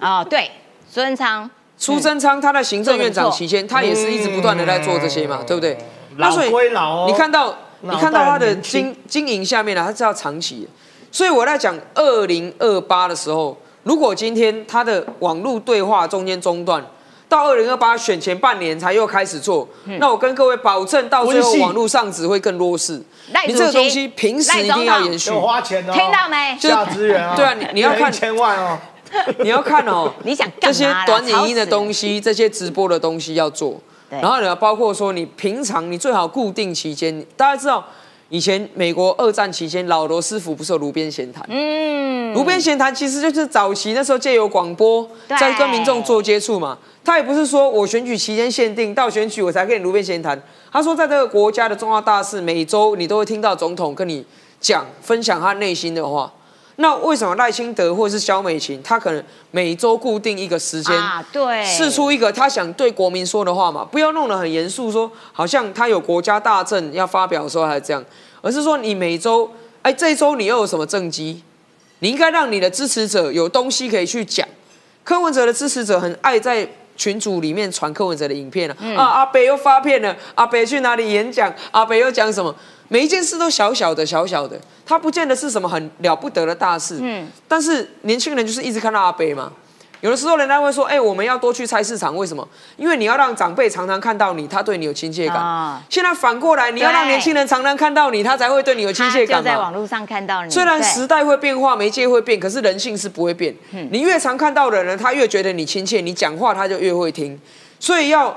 哦，对，苏贞昌，苏贞昌他在行政院长期间，他也是一直不断的在做这些嘛，对不对？老归老，你看到你看到他的经经营下面呢，他是要长期。所以我在讲二零二八的时候，如果今天他的网络对话中间中断。到二零二八选前半年才又开始做，那我跟各位保证，到最后网络上只会更弱势。你这个东西平时一定要延续，花钱哦，听到没？下资源啊，对啊，你你要看千万哦，你要看哦，你想这些短影音的东西，这些直播的东西要做，然后你要包括说，你平常你最好固定期间，大家知道。以前美国二战期间，老罗斯福不是有炉边闲谈？嗯，炉边闲谈其实就是早期那时候借由广播在跟民众做接触嘛。他也不是说我选举期间限定到选举我才跟你炉边闲谈。他说在这个国家的重要大事，每周你都会听到总统跟你讲分享他内心的话。那为什么赖清德或者是萧美琴，他可能每周固定一个时间，对，试出一个他想对国民说的话嘛？不要弄得很严肃，说好像他有国家大政要发表的时候还这样，而是说你每周，哎，这一周你又有什么政绩？你应该让你的支持者有东西可以去讲。柯文哲的支持者很爱在群组里面传柯文哲的影片了，啊，阿北又发片了，阿北去哪里演讲？阿北又讲什么？每一件事都小小的、小小的，它不见得是什么很了不得的大事。嗯，但是年轻人就是一直看到阿北嘛。有的时候人家会说：“哎，我们要多去菜市场，为什么？因为你要让长辈常常看到你，他对你有亲切感。现在反过来，你要让年轻人常常看到你，他才会对你有亲切感。就在网络上看到你。虽然时代会变化，媒介会变，可是人性是不会变。你越常看到的人，他越觉得你亲切，你讲话他就越会听。所以要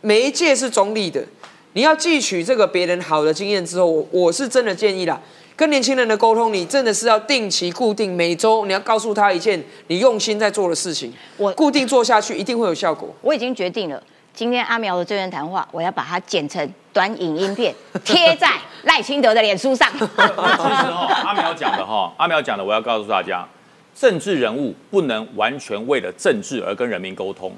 媒介是中立的。你要汲取这个别人好的经验之后，我我是真的建议啦，跟年轻人的沟通，你真的是要定期固定，每周你要告诉他一件你用心在做的事情，我固定做下去一定会有效果。我已经决定了，今天阿苗的这段谈话，我要把它剪成短影音片，贴在赖清德的脸书上。其实哦，阿苗讲的哈，阿苗讲的，我要告诉大家，政治人物不能完全为了政治而跟人民沟通。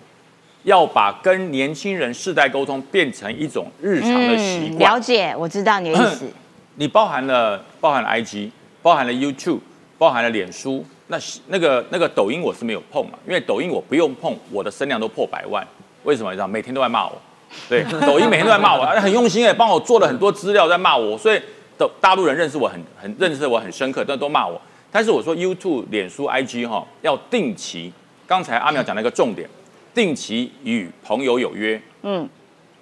要把跟年轻人世代沟通变成一种日常的习惯。了解，我知道你的意思。你包含了包含了 IG，包含了 YouTube，包含了脸书。那那个那个抖音我是没有碰嘛，因为抖音我不用碰，我的声量都破百万。为什么？你知道，每天都在骂我。对，抖音每天都在骂我，很用心哎，帮我做了很多资料在骂我，所以大大陆人认识我很很认识我很深刻，但都骂我。但是我说 YouTube、脸书、IG 哈，要定期。刚才阿苗讲了一个重点。定期与朋友有约，嗯，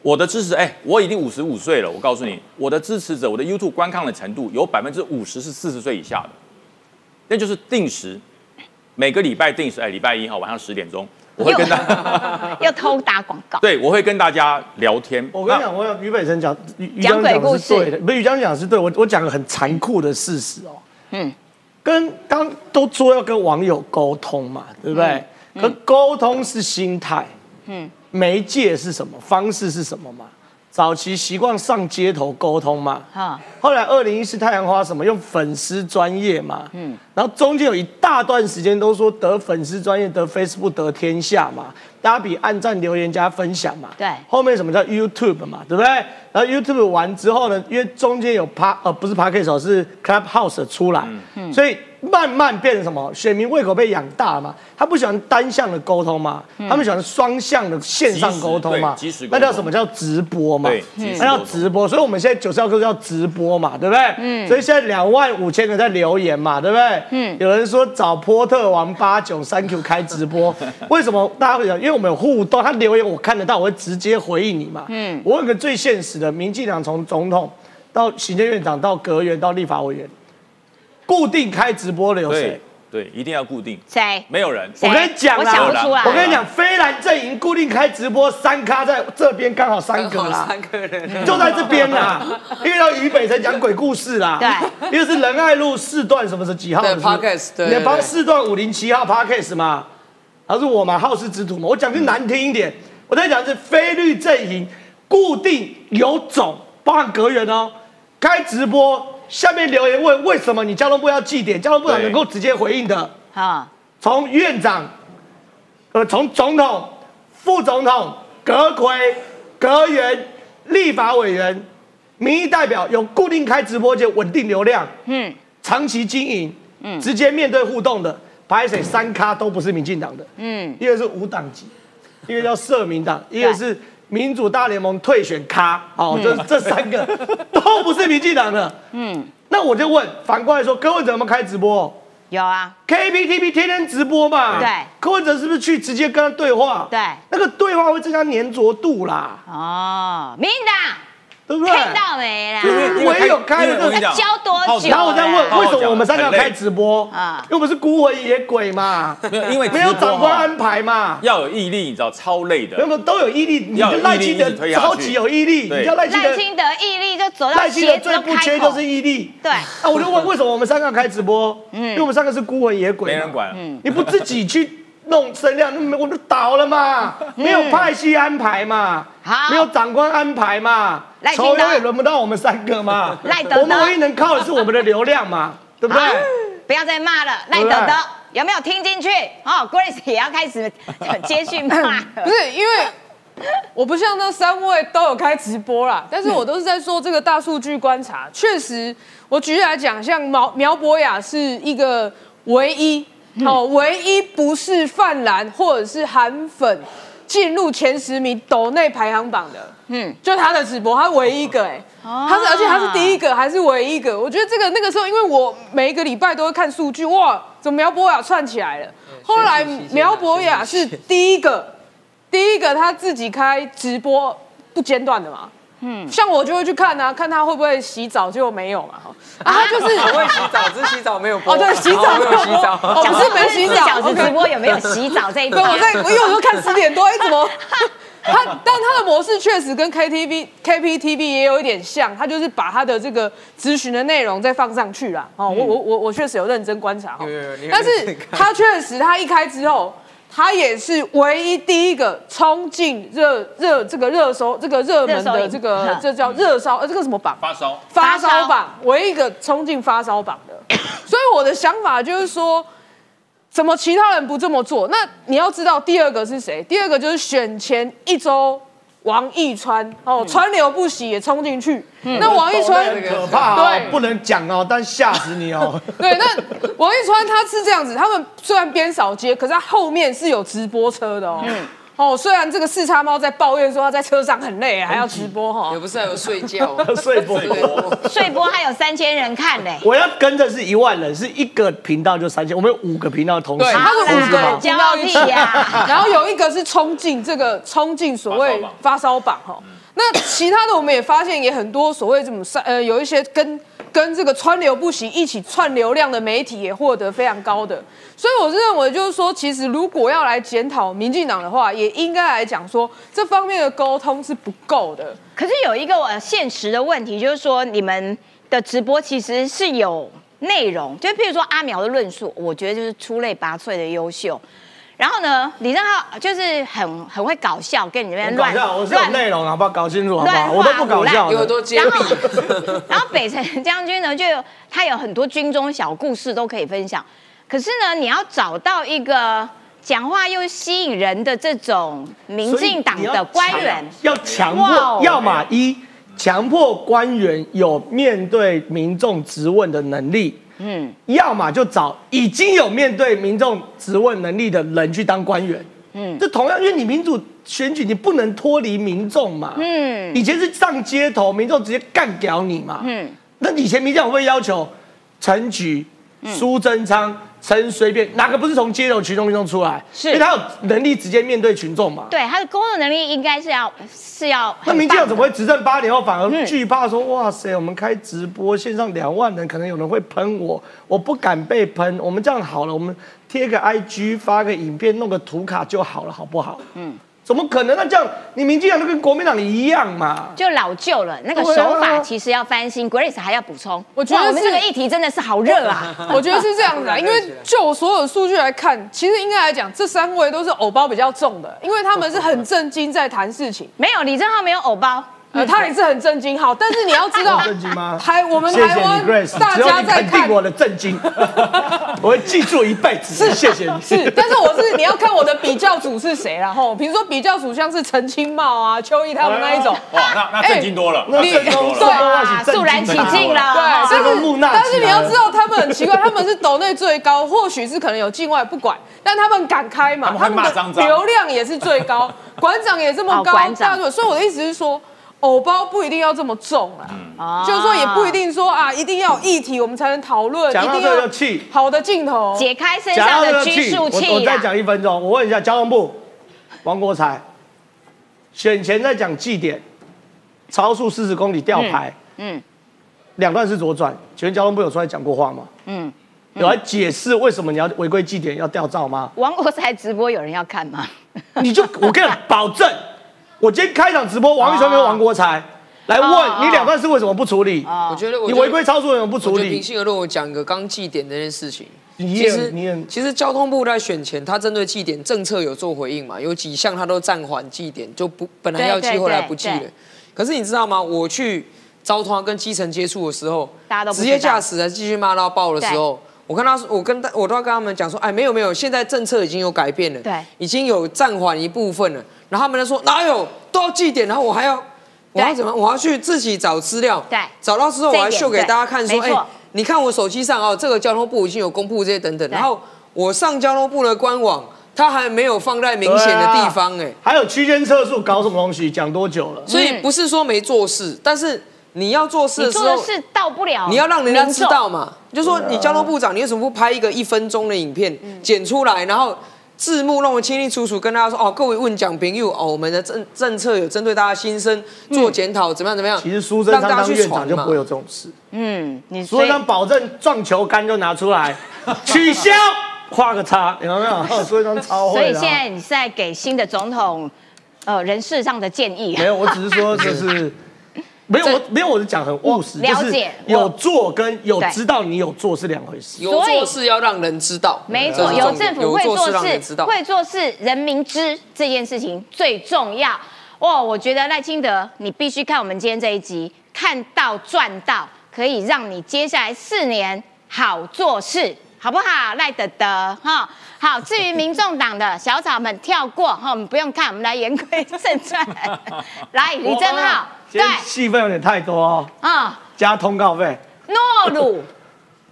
我的支持，哎，我已经五十五岁了，我告诉你，我的支持者，我的 YouTube 观看的程度有百分之五十是四十岁以下的，那就是定时，每个礼拜定时，哎，礼拜一哈晚上十点钟，我会跟大家 要偷打广告，对，我会跟大家聊天。我跟你讲，我有于北辰讲，讲鬼故事，对的，不，于江讲是对，我我讲个很残酷的事实哦，嗯，跟刚都说要跟网友沟通嘛，对不对？可沟通是心态，嗯，媒介是什么？方式是什么嘛？早期习惯上街头沟通嘛，哈。后来二零一四太阳花什么用粉丝专业嘛，嗯。然后中间有一大段时间都说得粉丝专业得 Facebook 得天下嘛，大家比按赞留言加分享嘛，对。后面什么叫 YouTube 嘛，对不对？然后 YouTube 完之后呢，因为中间有 Pa 呃不是 Podcast 是 Clubhouse 出来，嗯。所以慢慢变成什么？选民胃口被养大嘛，他不喜欢单向的沟通嘛，他们喜欢双向的线上沟通嘛，那叫什么叫直播嘛？那叫直播。所以我们现在九十二课叫直播嘛，对不对？嗯。所以现在两万五千个在留言嘛，对不对？嗯。有人说找波特王八九三 Q 开直播，为什么大家会讲？因为我们有互动，他留言我看得到，我会直接回应你嘛。嗯。我问个最现实的，民进党从总统到行政院长到阁员到立法委员。固定开直播的有谁？对，一定要固定。谁？没有人。我跟你讲啦，想不出来。我跟你讲，飞蓝阵营固定开直播，三咖在这边刚好三个啦，三个人就在这边啦。因为到渝北辰讲鬼故事啦，对，因为是仁爱路四段什么是几号？对，Parkes，对，你帮四段五零七号 Parkes 嘛，他是我嘛，好事之徒嘛。我讲句难听一点，我在讲是菲律阵营固定有种，包含隔员哦，开直播。下面留言问为什么你交通部要祭点？交通部长能够直接回应的啊？从院长，呃，从总统、副总统、阁魁、阁员、立法委员、民意代表有固定开直播间稳定流量，嗯，长期经营，嗯，直接面对互动的，排水三咖都不是民进党的，嗯，一个是无党籍，一个叫社民党，一个是。民主大联盟退选咖，哦，这这三个 都不是民进党的。嗯，那我就问，反过来说，柯文哲有没有开直播？有啊，KPTP 天天直播嘛。对，柯文哲是不是去直接跟他对话？对，那个对话会增加粘着度啦。哦，民进党。对不对？看到没啦？我也有开了，教多久？然后我在问，为什么我们三个要开直播啊？因为我们是孤魂野鬼嘛。没有因为没有长官安排嘛。要有毅力，你知道，超累的。没有，都有毅力。你赖清德超级有毅力。你叫赖清德，赖清德毅力就走到赖清德最不缺就是毅力。对。啊，我就问，为什么我们三个要开直播？嗯，因为我们三个是孤魂野鬼，没人管。嗯，你不自己去。弄声量，那我们倒了嘛？没有派系安排嘛？没有长官安排嘛？抽永也轮不到我们三个嘛？赖德德，我们唯一能靠的是我们的流量嘛？对不对？不要再骂了，赖德德有没有听进去？哦，Grace 也要开始接续骂。不是因为我不像那三位都有开直播啦，但是我都是在做这个大数据观察。确实，我举例来讲，像苗苗博雅是一个唯一。哦，唯一不是泛蓝或者是韩粉进入前十名抖内排行榜的，嗯，就他的直播，他唯一一个，哎，他是而且他是第一个还是唯一一个？我觉得这个那个时候，因为我每一个礼拜都会看数据，哇，怎么苗博雅串起来了？后来苗博雅是第一个，第一个他自己开直播不间断的嘛。嗯，像我就会去看啊，看他会不会洗澡，结果没有嘛，哈，啊，就是我会洗澡，只是洗澡没有播，哦，对，洗澡没有洗澡，不是没洗澡，直播有没有洗澡这一段？我在，我有时候看十点多，哎，怎么？他，但他的模式确实跟 KTV、KPTV 也有一点像，他就是把他的这个咨询的内容再放上去了，哦，我我我我确实有认真观察，哈，但是他确实他一开之后。他也是唯一第一个冲进热热这个热搜这个热门的这个这叫热烧呃这个什么榜发烧发烧榜唯一一个冲进发烧榜的，所以我的想法就是说，怎么其他人不这么做？那你要知道第二个是谁？第二个就是选前一周。王一川哦，川流不息也冲进去。那王一川可怕哦，不能讲哦，但吓死你哦。对，那王一川他是这样子，他们虽然边扫街，可是他后面是有直播车的哦。哦，虽然这个四叉猫在抱怨说他在车上很累，还要直播哈，也不是还有睡觉，睡播，睡播还有三千人看呢。我要跟的是一万人，是一个频道就三千，我们有五个频道同时，他是五个骄傲屁呀。然后有一个是冲进这个冲进所谓发烧榜哈，那其他的我们也发现也很多所谓这种呃有一些跟。跟这个川流不息一起串流量的媒体也获得非常高的，所以我是认为就是说，其实如果要来检讨民进党的话，也应该来讲说这方面的沟通是不够的。可是有一个呃现实的问题，就是说你们的直播其实是有内容，就譬如说阿苗的论述，我觉得就是出类拔萃的优秀。然后呢，李正浩就是很很会搞笑，跟你那边乱乱内容，好不好？搞清楚好不好？我都不搞笑，有多揭秘。然后北辰将军呢，就他有很多军中小故事都可以分享。可是呢，你要找到一个讲话又吸引人的这种民进党的官员，要强迫，要么一强迫官员有面对民众质问的能力。嗯，要么就找已经有面对民众质问能力的人去当官员。嗯，这同样，因为你民主选举，你不能脱离民众嘛。嗯，以前是上街头，民众直接干掉你嘛。嗯，那以前民调会要求陈菊、苏贞昌。陈随便哪个不是从街头群众运动出来？是，因为他有能力直接面对群众嘛。对，他的工作能力应该是要是要。那民进党怎么会执政八年后反而惧怕说哇塞，我们开直播线上两万人，可能有人会喷我，我不敢被喷。我们这样好了，我们贴个 IG 发个影片，弄个图卡就好了，好不好？嗯。怎么可能？那这样你民进党都跟国民党一样嘛？就老旧了，那个手法其实要翻新。Grace 还要补充，我觉得我们这个议题真的是好热啊！我觉得是这样子啊，因为就所有数据来看，其实应该来讲，这三位都是偶包比较重的，因为他们是很震惊在谈事情。没有李正浩没有偶包。呃，他也是很震惊，好，但是你要知道，震惊吗？台我们台湾大家在看我的震惊，我会记住一辈子。是，谢谢你。是，但是我是你要看我的比较组是谁然后比如说比较组像是陈清茂啊、邱毅他们那一种，哇，那那震惊多了，你对，肃然起敬了。对，但是但是你要知道，他们很奇怪，他们是斗内最高，或许是可能有境外不管，但他们敢开嘛，他们的流量也是最高，馆长也这么高，大家所以我的意思是说。偶包不一定要这么重啊，就是说也不一定说啊，一定要有议题我们才能讨论，一定要气好的镜头，解开身上的拘束器。我再讲一分钟，我问一下交通部王国才，选前在讲祭点，超速四十公里吊牌，嗯，两段式左转，请问交通部有出来讲过话吗？嗯，有来解释为什么你要违规祭点要吊照吗？王国才直播有人要看吗？你就我跟你保证。我今天开场直播，王玉川跟王国才来问你两段是为什么不处理？我觉得你违规操作为什么不处理？平心而论，我讲一个刚祭点这件事情。其实，其实交通部在选前，他针对祭典政策有做回应嘛？有几项他都暂缓祭典，就不本来要寄，后来不寄了。可是你知道吗？我去招通跟基层接触的时候，直接驾驶的继续骂到爆的时候，我跟他说，我跟我都要跟他们讲说，哎，没有没有，现在政策已经有改变了，对，已经有暂缓一部分了。然后他们就说哪有都要记点，然后我还要我要怎么？我要去自己找资料，对，找到之后我还秀给大家看，说哎，你看我手机上哦，这个交通部已经有公布这些等等。然后我上交通部的官网，它还没有放在明显的地方，哎，还有区间测速搞什么东西？讲多久了？所以不是说没做事，但是你要做事的时候，是到不了，你要让人家知道嘛。就说你交通部长，你为什么不拍一个一分钟的影片剪出来，然后？字幕弄得清清楚楚，跟大家说哦，各位问蒋平佑哦，我们的政政策有针对大家心声做检讨，怎么样怎么样？其实苏贞昌当院长就不会有这种事。嗯，你苏贞昌保证撞球杆就拿出来取消，画个叉，有没有？苏贞昌超会。所以现在你是在给新的总统呃人事上的建议？没有，我只是说就是。没有我没有我是讲很务实，就是有做跟有知道你有做是两回事。有做事要让人知道，没错，有政府会做事，会做事，人民知这件事情最重要。哦，我觉得赖清德，你必须看我们今天这一集，看到赚到，可以让你接下来四年好做事，好不好？赖德德哈，好。至于民众党的小草们跳过哈，我们不用看，我们来言归正传。来，李正浩。对，戏份有点太多哦。啊，加通告费。诺鲁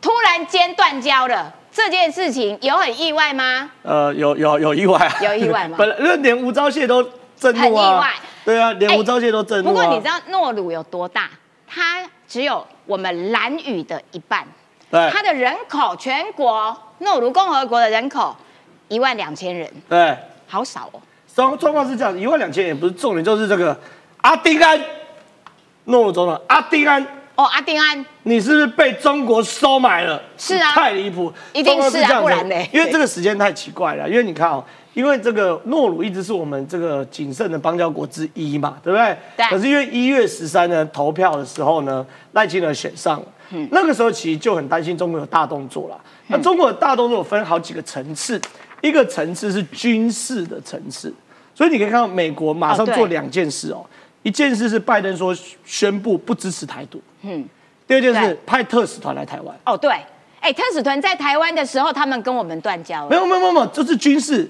突然间断交了，这件事情有很意外吗？呃，有有有意外啊。有意外吗？本来连吴钊燮都震怒啊。很意外。对啊，连吴钊燮都震怒。不过你知道诺鲁有多大？它只有我们蓝屿的一半。对。它的人口，全国诺鲁共和国的人口一万两千人。对。好少哦。状状况是这样，一万两千也不是重点，就是这个阿丁安。诺鲁总统阿丁安哦，阿丁安，你是不是被中国收买了？是啊，太离谱，一定是啊，不然呢？因为这个时间太奇怪了，因为你看哦，因为这个诺鲁一直是我们这个谨慎的邦交国之一嘛，对不对？对。可是因为一月十三呢投票的时候呢，赖清德选上了，嗯，那个时候其实就很担心中国有大动作了。那中国的大动作分好几个层次，一个层次是军事的层次，所以你可以看到美国马上做两件事哦。一件事是拜登说宣布不支持台独，嗯，第二件事派特使团来台湾。哦，对，哎，特使团在台湾的时候，他们跟我们断交了。没有没有没有，这是军事，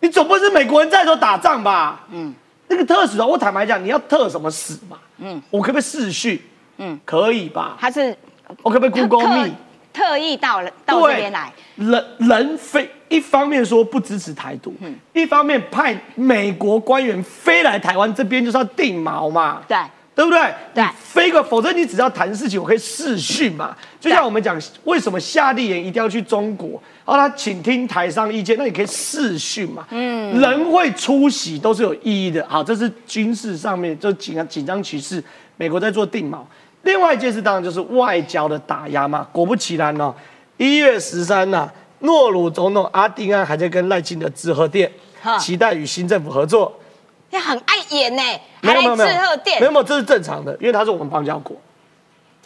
你总不是美国人在说打仗吧？嗯，那个特使团，我坦白讲，你要特什么使嘛？嗯，我可不可以视讯？嗯，可以吧？他是我可不可以 Google Me？特意到了到这边来，人人飞一方面说不支持台独，嗯一方面派美国官员飞来台湾这边就是要定锚嘛，对对不对？对你飞过，否则你只要谈事情，我可以视讯嘛。就像我们讲，为什么夏立言一定要去中国？然后他请听台商意见，那你可以视讯嘛。嗯，人会出席都是有意义的。好，这是军事上面就紧紧张局势，美国在做定锚。另外一件事当然就是外交的打压嘛。果不其然哦，一月十三呐，诺鲁总统阿丁安还在跟赖清德致贺电，期待与新政府合作。你很爱演呢，没还来有没有没有致贺电没有，没有，这是正常的，因为他是我们邦交国。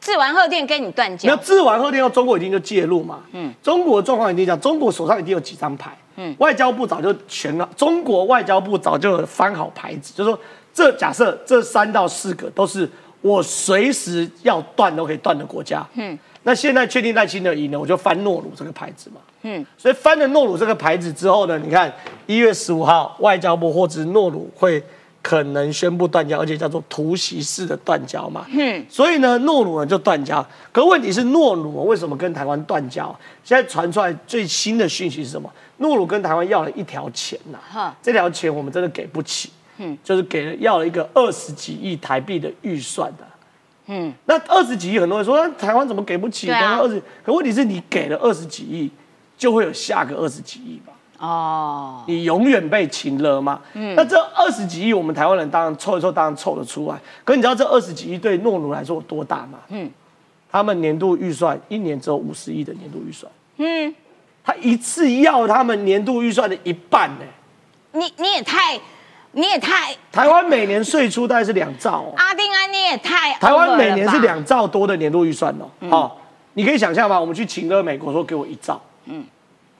致完贺电跟你断交，治完后天，要中国一定就介入嘛。嗯，中国的状况一定讲，中国手上一定有几张牌。嗯，外交部早就全了，中国外交部早就翻好牌子，就说这假设这三到四个都是我随时要断都可以断的国家。嗯，那现在确定赖清德赢了，我就翻诺鲁这个牌子嘛。嗯，所以翻了诺鲁这个牌子之后呢，你看一月十五号，外交部或者是诺鲁会可能宣布断交，而且叫做突袭式的断交嘛。嗯，所以呢，诺鲁呢就断交。可问题是，诺鲁为什么跟台湾断交？现在传出来最新的讯息是什么？诺鲁跟台湾要了一条钱呐、哈这条钱我们真的给不起。嗯，就是给了要了一个二十几亿台币的预算的、嗯，那二十几亿，很多人说那台湾怎么给不起？对啊二十，可问题是你给了二十几亿，就会有下个二十几亿吧？哦，你永远被擒了吗。嗯，那这二十几亿，我们台湾人当然凑一凑，当然凑得出来。可你知道这二十几亿对诺鲁来说有多大吗？嗯，他们年度预算一年只有五十亿的年度预算。嗯，他一次要他们年度预算的一半呢、你你也太，你也太台湾每年税出大概是两兆哦。阿丁安，你也太台湾每年是两兆多的年度预算哦。好、你可以想象吗？我们去请个美国说给我一兆，嗯，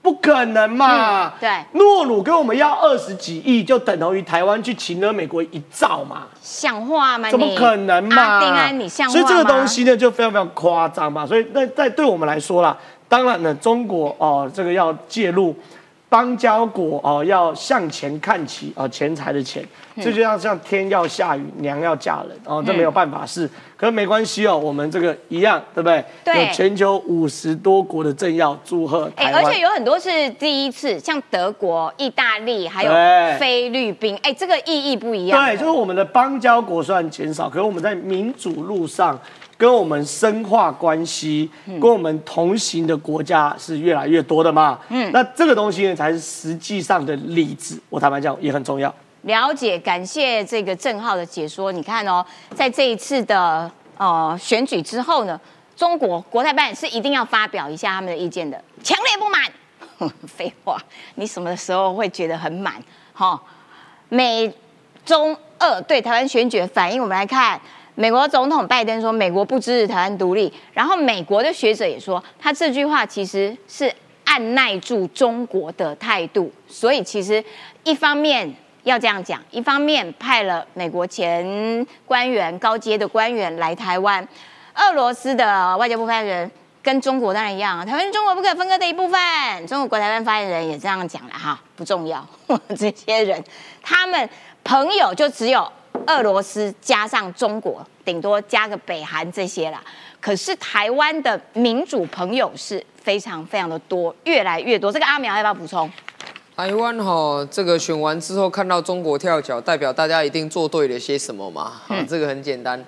不可能嘛。嗯对诺鲁跟我们要二十几亿，就等同于台湾去请了美国一兆嘛。像话吗？怎么可能嘛？阿丁安，你像？所以这个东西呢，就非常非常夸张嘛。所以那在对我们来说啦，当然呢，中国哦，这个要介入。邦交国哦，要向前看齐哦，钱财的钱，嗯。这就像像天要下雨，娘要嫁人哦，这没有办法是，可是没关系哦，我们这个一样，对不对？对。有全球五十多国的政要祝贺哎、台湾，而且有很多是第一次，像德国、意大利还有菲律宾，哎、这个意义不一样。对，就是我们的邦交国虽然减少，可是我们在民主路上跟我们深化关系，跟我们同行的国家是越来越多的嘛。嗯，那这个东西呢，才是实际上的例子。我坦白讲，也很重要。了解，感谢这个郑浩的解说。你看哦，在这一次的呃选举之后呢，中国国台办是一定要发表一下他们的意见的，强烈不满。废话，你什么时候会觉得很满？哈、美中俄对台湾选举的反应，我们来看。美国总统拜登说，美国不支持台湾独立。然后美国的学者也说，他这句话其实是按耐住中国的态度。所以其实一方面要这样讲，一方面派了美国前官员、高阶的官员来台湾，俄罗斯的外交部发言人跟中国当然一样，台湾是中国不可分割的一部分。中国国台办发言人也这样讲了哈，不重要。这些人他们朋友就只有俄罗斯加上中国，顶多加个北韩这些啦。可是台湾的民主朋友是非常非常的多，越来越多。这个阿苗要不要补充？台湾哈，这个选完之后看到中国跳脚，代表大家一定做对了些什么嘛？啊，这个很简单。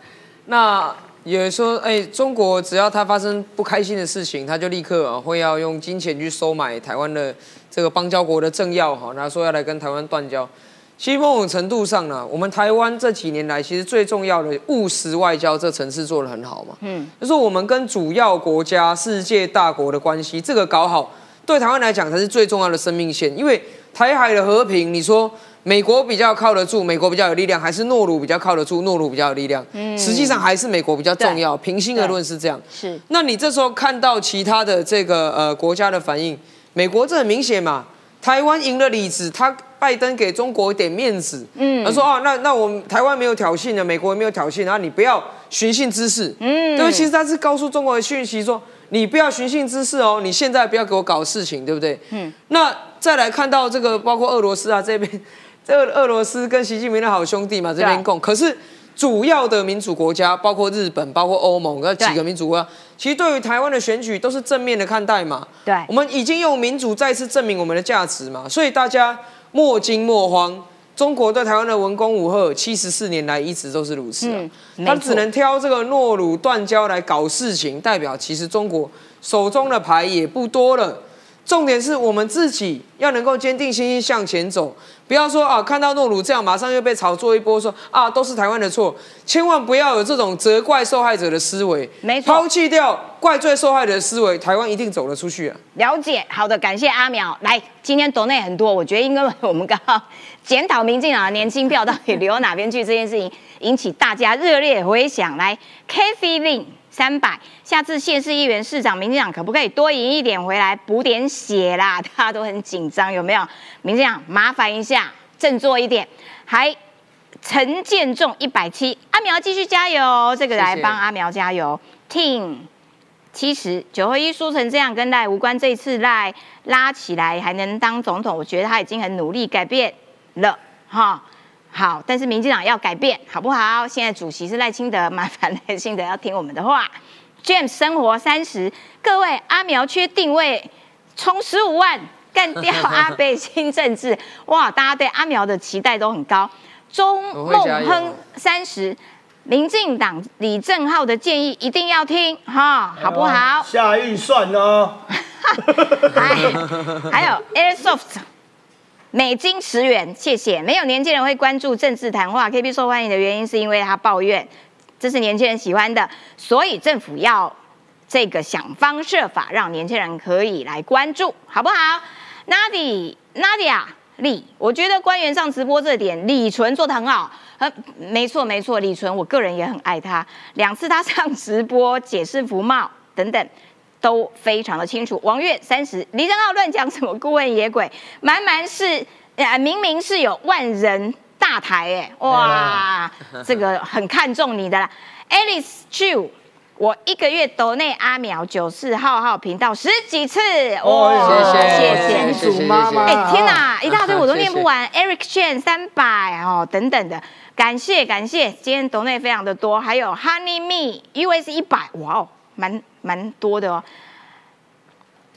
那有人说，哎、中国只要他发生不开心的事情，他就立刻啊会要用金钱去收买台湾的这个邦交国的政要哈，然后说要来跟台湾断交。其实某种程度上呢，我们台湾这几年来，其实最重要的务实外交这层次做得很好嘛。嗯，就是我们跟主要国家、世界大国的关系，这个搞好，对台湾来讲才是最重要的生命线。因为台海的和平，你说美国比较靠得住，美国比较有力量，还是诺鲁比较靠得住，诺鲁比较有力量？嗯，实际上还是美国比较重要。平心而论是这样。是那你这时候看到其他的这个呃国家的反应，美国这很明显嘛，台湾赢了里子，他拜登给中国一点面子，嗯，他说啊，那那我们台湾没有挑衅的，美国也没有挑衅，然后你不要寻衅滋事，嗯，对，其实他是告诉中国的讯息说，你不要寻衅滋事哦，你现在不要给我搞事情，对不对？嗯，那再来看到这个，包括俄罗斯啊这边，这个俄罗斯跟习近平的好兄弟嘛，这边对。共，可是主要的民主国家，包括日本、包括欧盟那几对个民主国家，其实对于台湾的选举都是正面的看待嘛。对。我们已经用民主再次证明我们的价值嘛，所以大家莫惊莫慌。中国对台湾的文攻武吓，七十四年来一直都是如此啊。嗯他只能挑这个诺鲁断交来搞事情，代表其实中国手中的牌也不多了。重点是我们自己要能够坚定信心向前走，不要说啊，看到诺鲁这样，马上又被炒作一波说啊，都是台湾的错，千万不要有这种责怪受害者的思维，没错抛弃掉怪罪受害者的思维，台湾一定走得出去啊。了解，好的，感谢阿苗。来，今天懂内很多，我觉得应该我们刚刚检讨民进党的年轻票到底流哪边去这件事情，引起大家热烈回响。来 k a t h y Lin 三百，下次县市议员、市长，民进党可不可以多赢一点回来补点血啦？大家都很紧张，有没有？民进党麻烦一下，振作一点。还陈建仲一百七，阿苗继续加油，这个来帮阿苗加油。Team 七十九合一输成这样，跟赖无关。这一次赖拉起来还能当总统，我觉得他已经很努力改变了哈。好，但是民进党要改变，好不好？现在主席是赖清德，麻烦赖清德要听我们的话。James 生活三十，各位阿苗缺定位，充十五万干掉阿北新政治，哇！大家对阿苗的期待都很高。钟我会孟亨三十，民进党李正浩的建议一定要听哈，好不好？下预算哦。还还有 Airsoft 美金十元，谢谢。没有年轻人会关注政治谈话，KB 受欢迎的原因是因为他抱怨，这是年轻人喜欢的，所以政府要这个想方设法让年轻人可以来关注，好不好？Nadi Nadia 李，我觉得官员上直播这点，李纯做的很好。呃，没错没错，李纯我个人也很爱他，两次他上直播解释服贸等等。都非常的清楚。王月三十，李正浩乱讲什么？顾问野鬼，满满是呃明明是有万人大台哎，哇，这个很看重你的啦。Alice Chu，我一个月抖内阿苗九四号号频道十几次，哦谢谢谢谢。主妈妈，哎、天哪，一大堆我都念不完。Eric Chen 三百哦，等等的，感谢感谢，今天抖内非常的多，还有 Honey Me US 一百，哇哦，蛮蛮多的哦。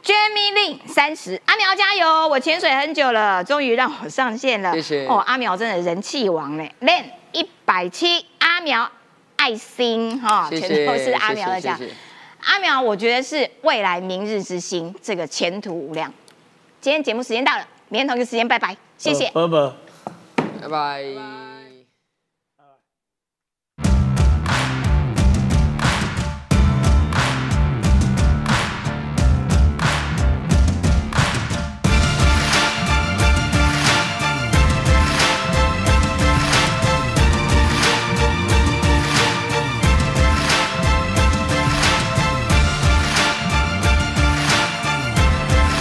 Jamie Lin 三十，阿苗加油！我潜水很久了，终于让我上线了。谢谢哦，阿苗真的人气王嘞。，Lin 一百七，阿苗爱心哈、全都是阿苗的奖。谢谢谢谢阿苗，我觉得是未来明日之星，这个前途无量。今天节目时间到了，明天同一个时间拜拜，谢谢。拜拜。拜拜。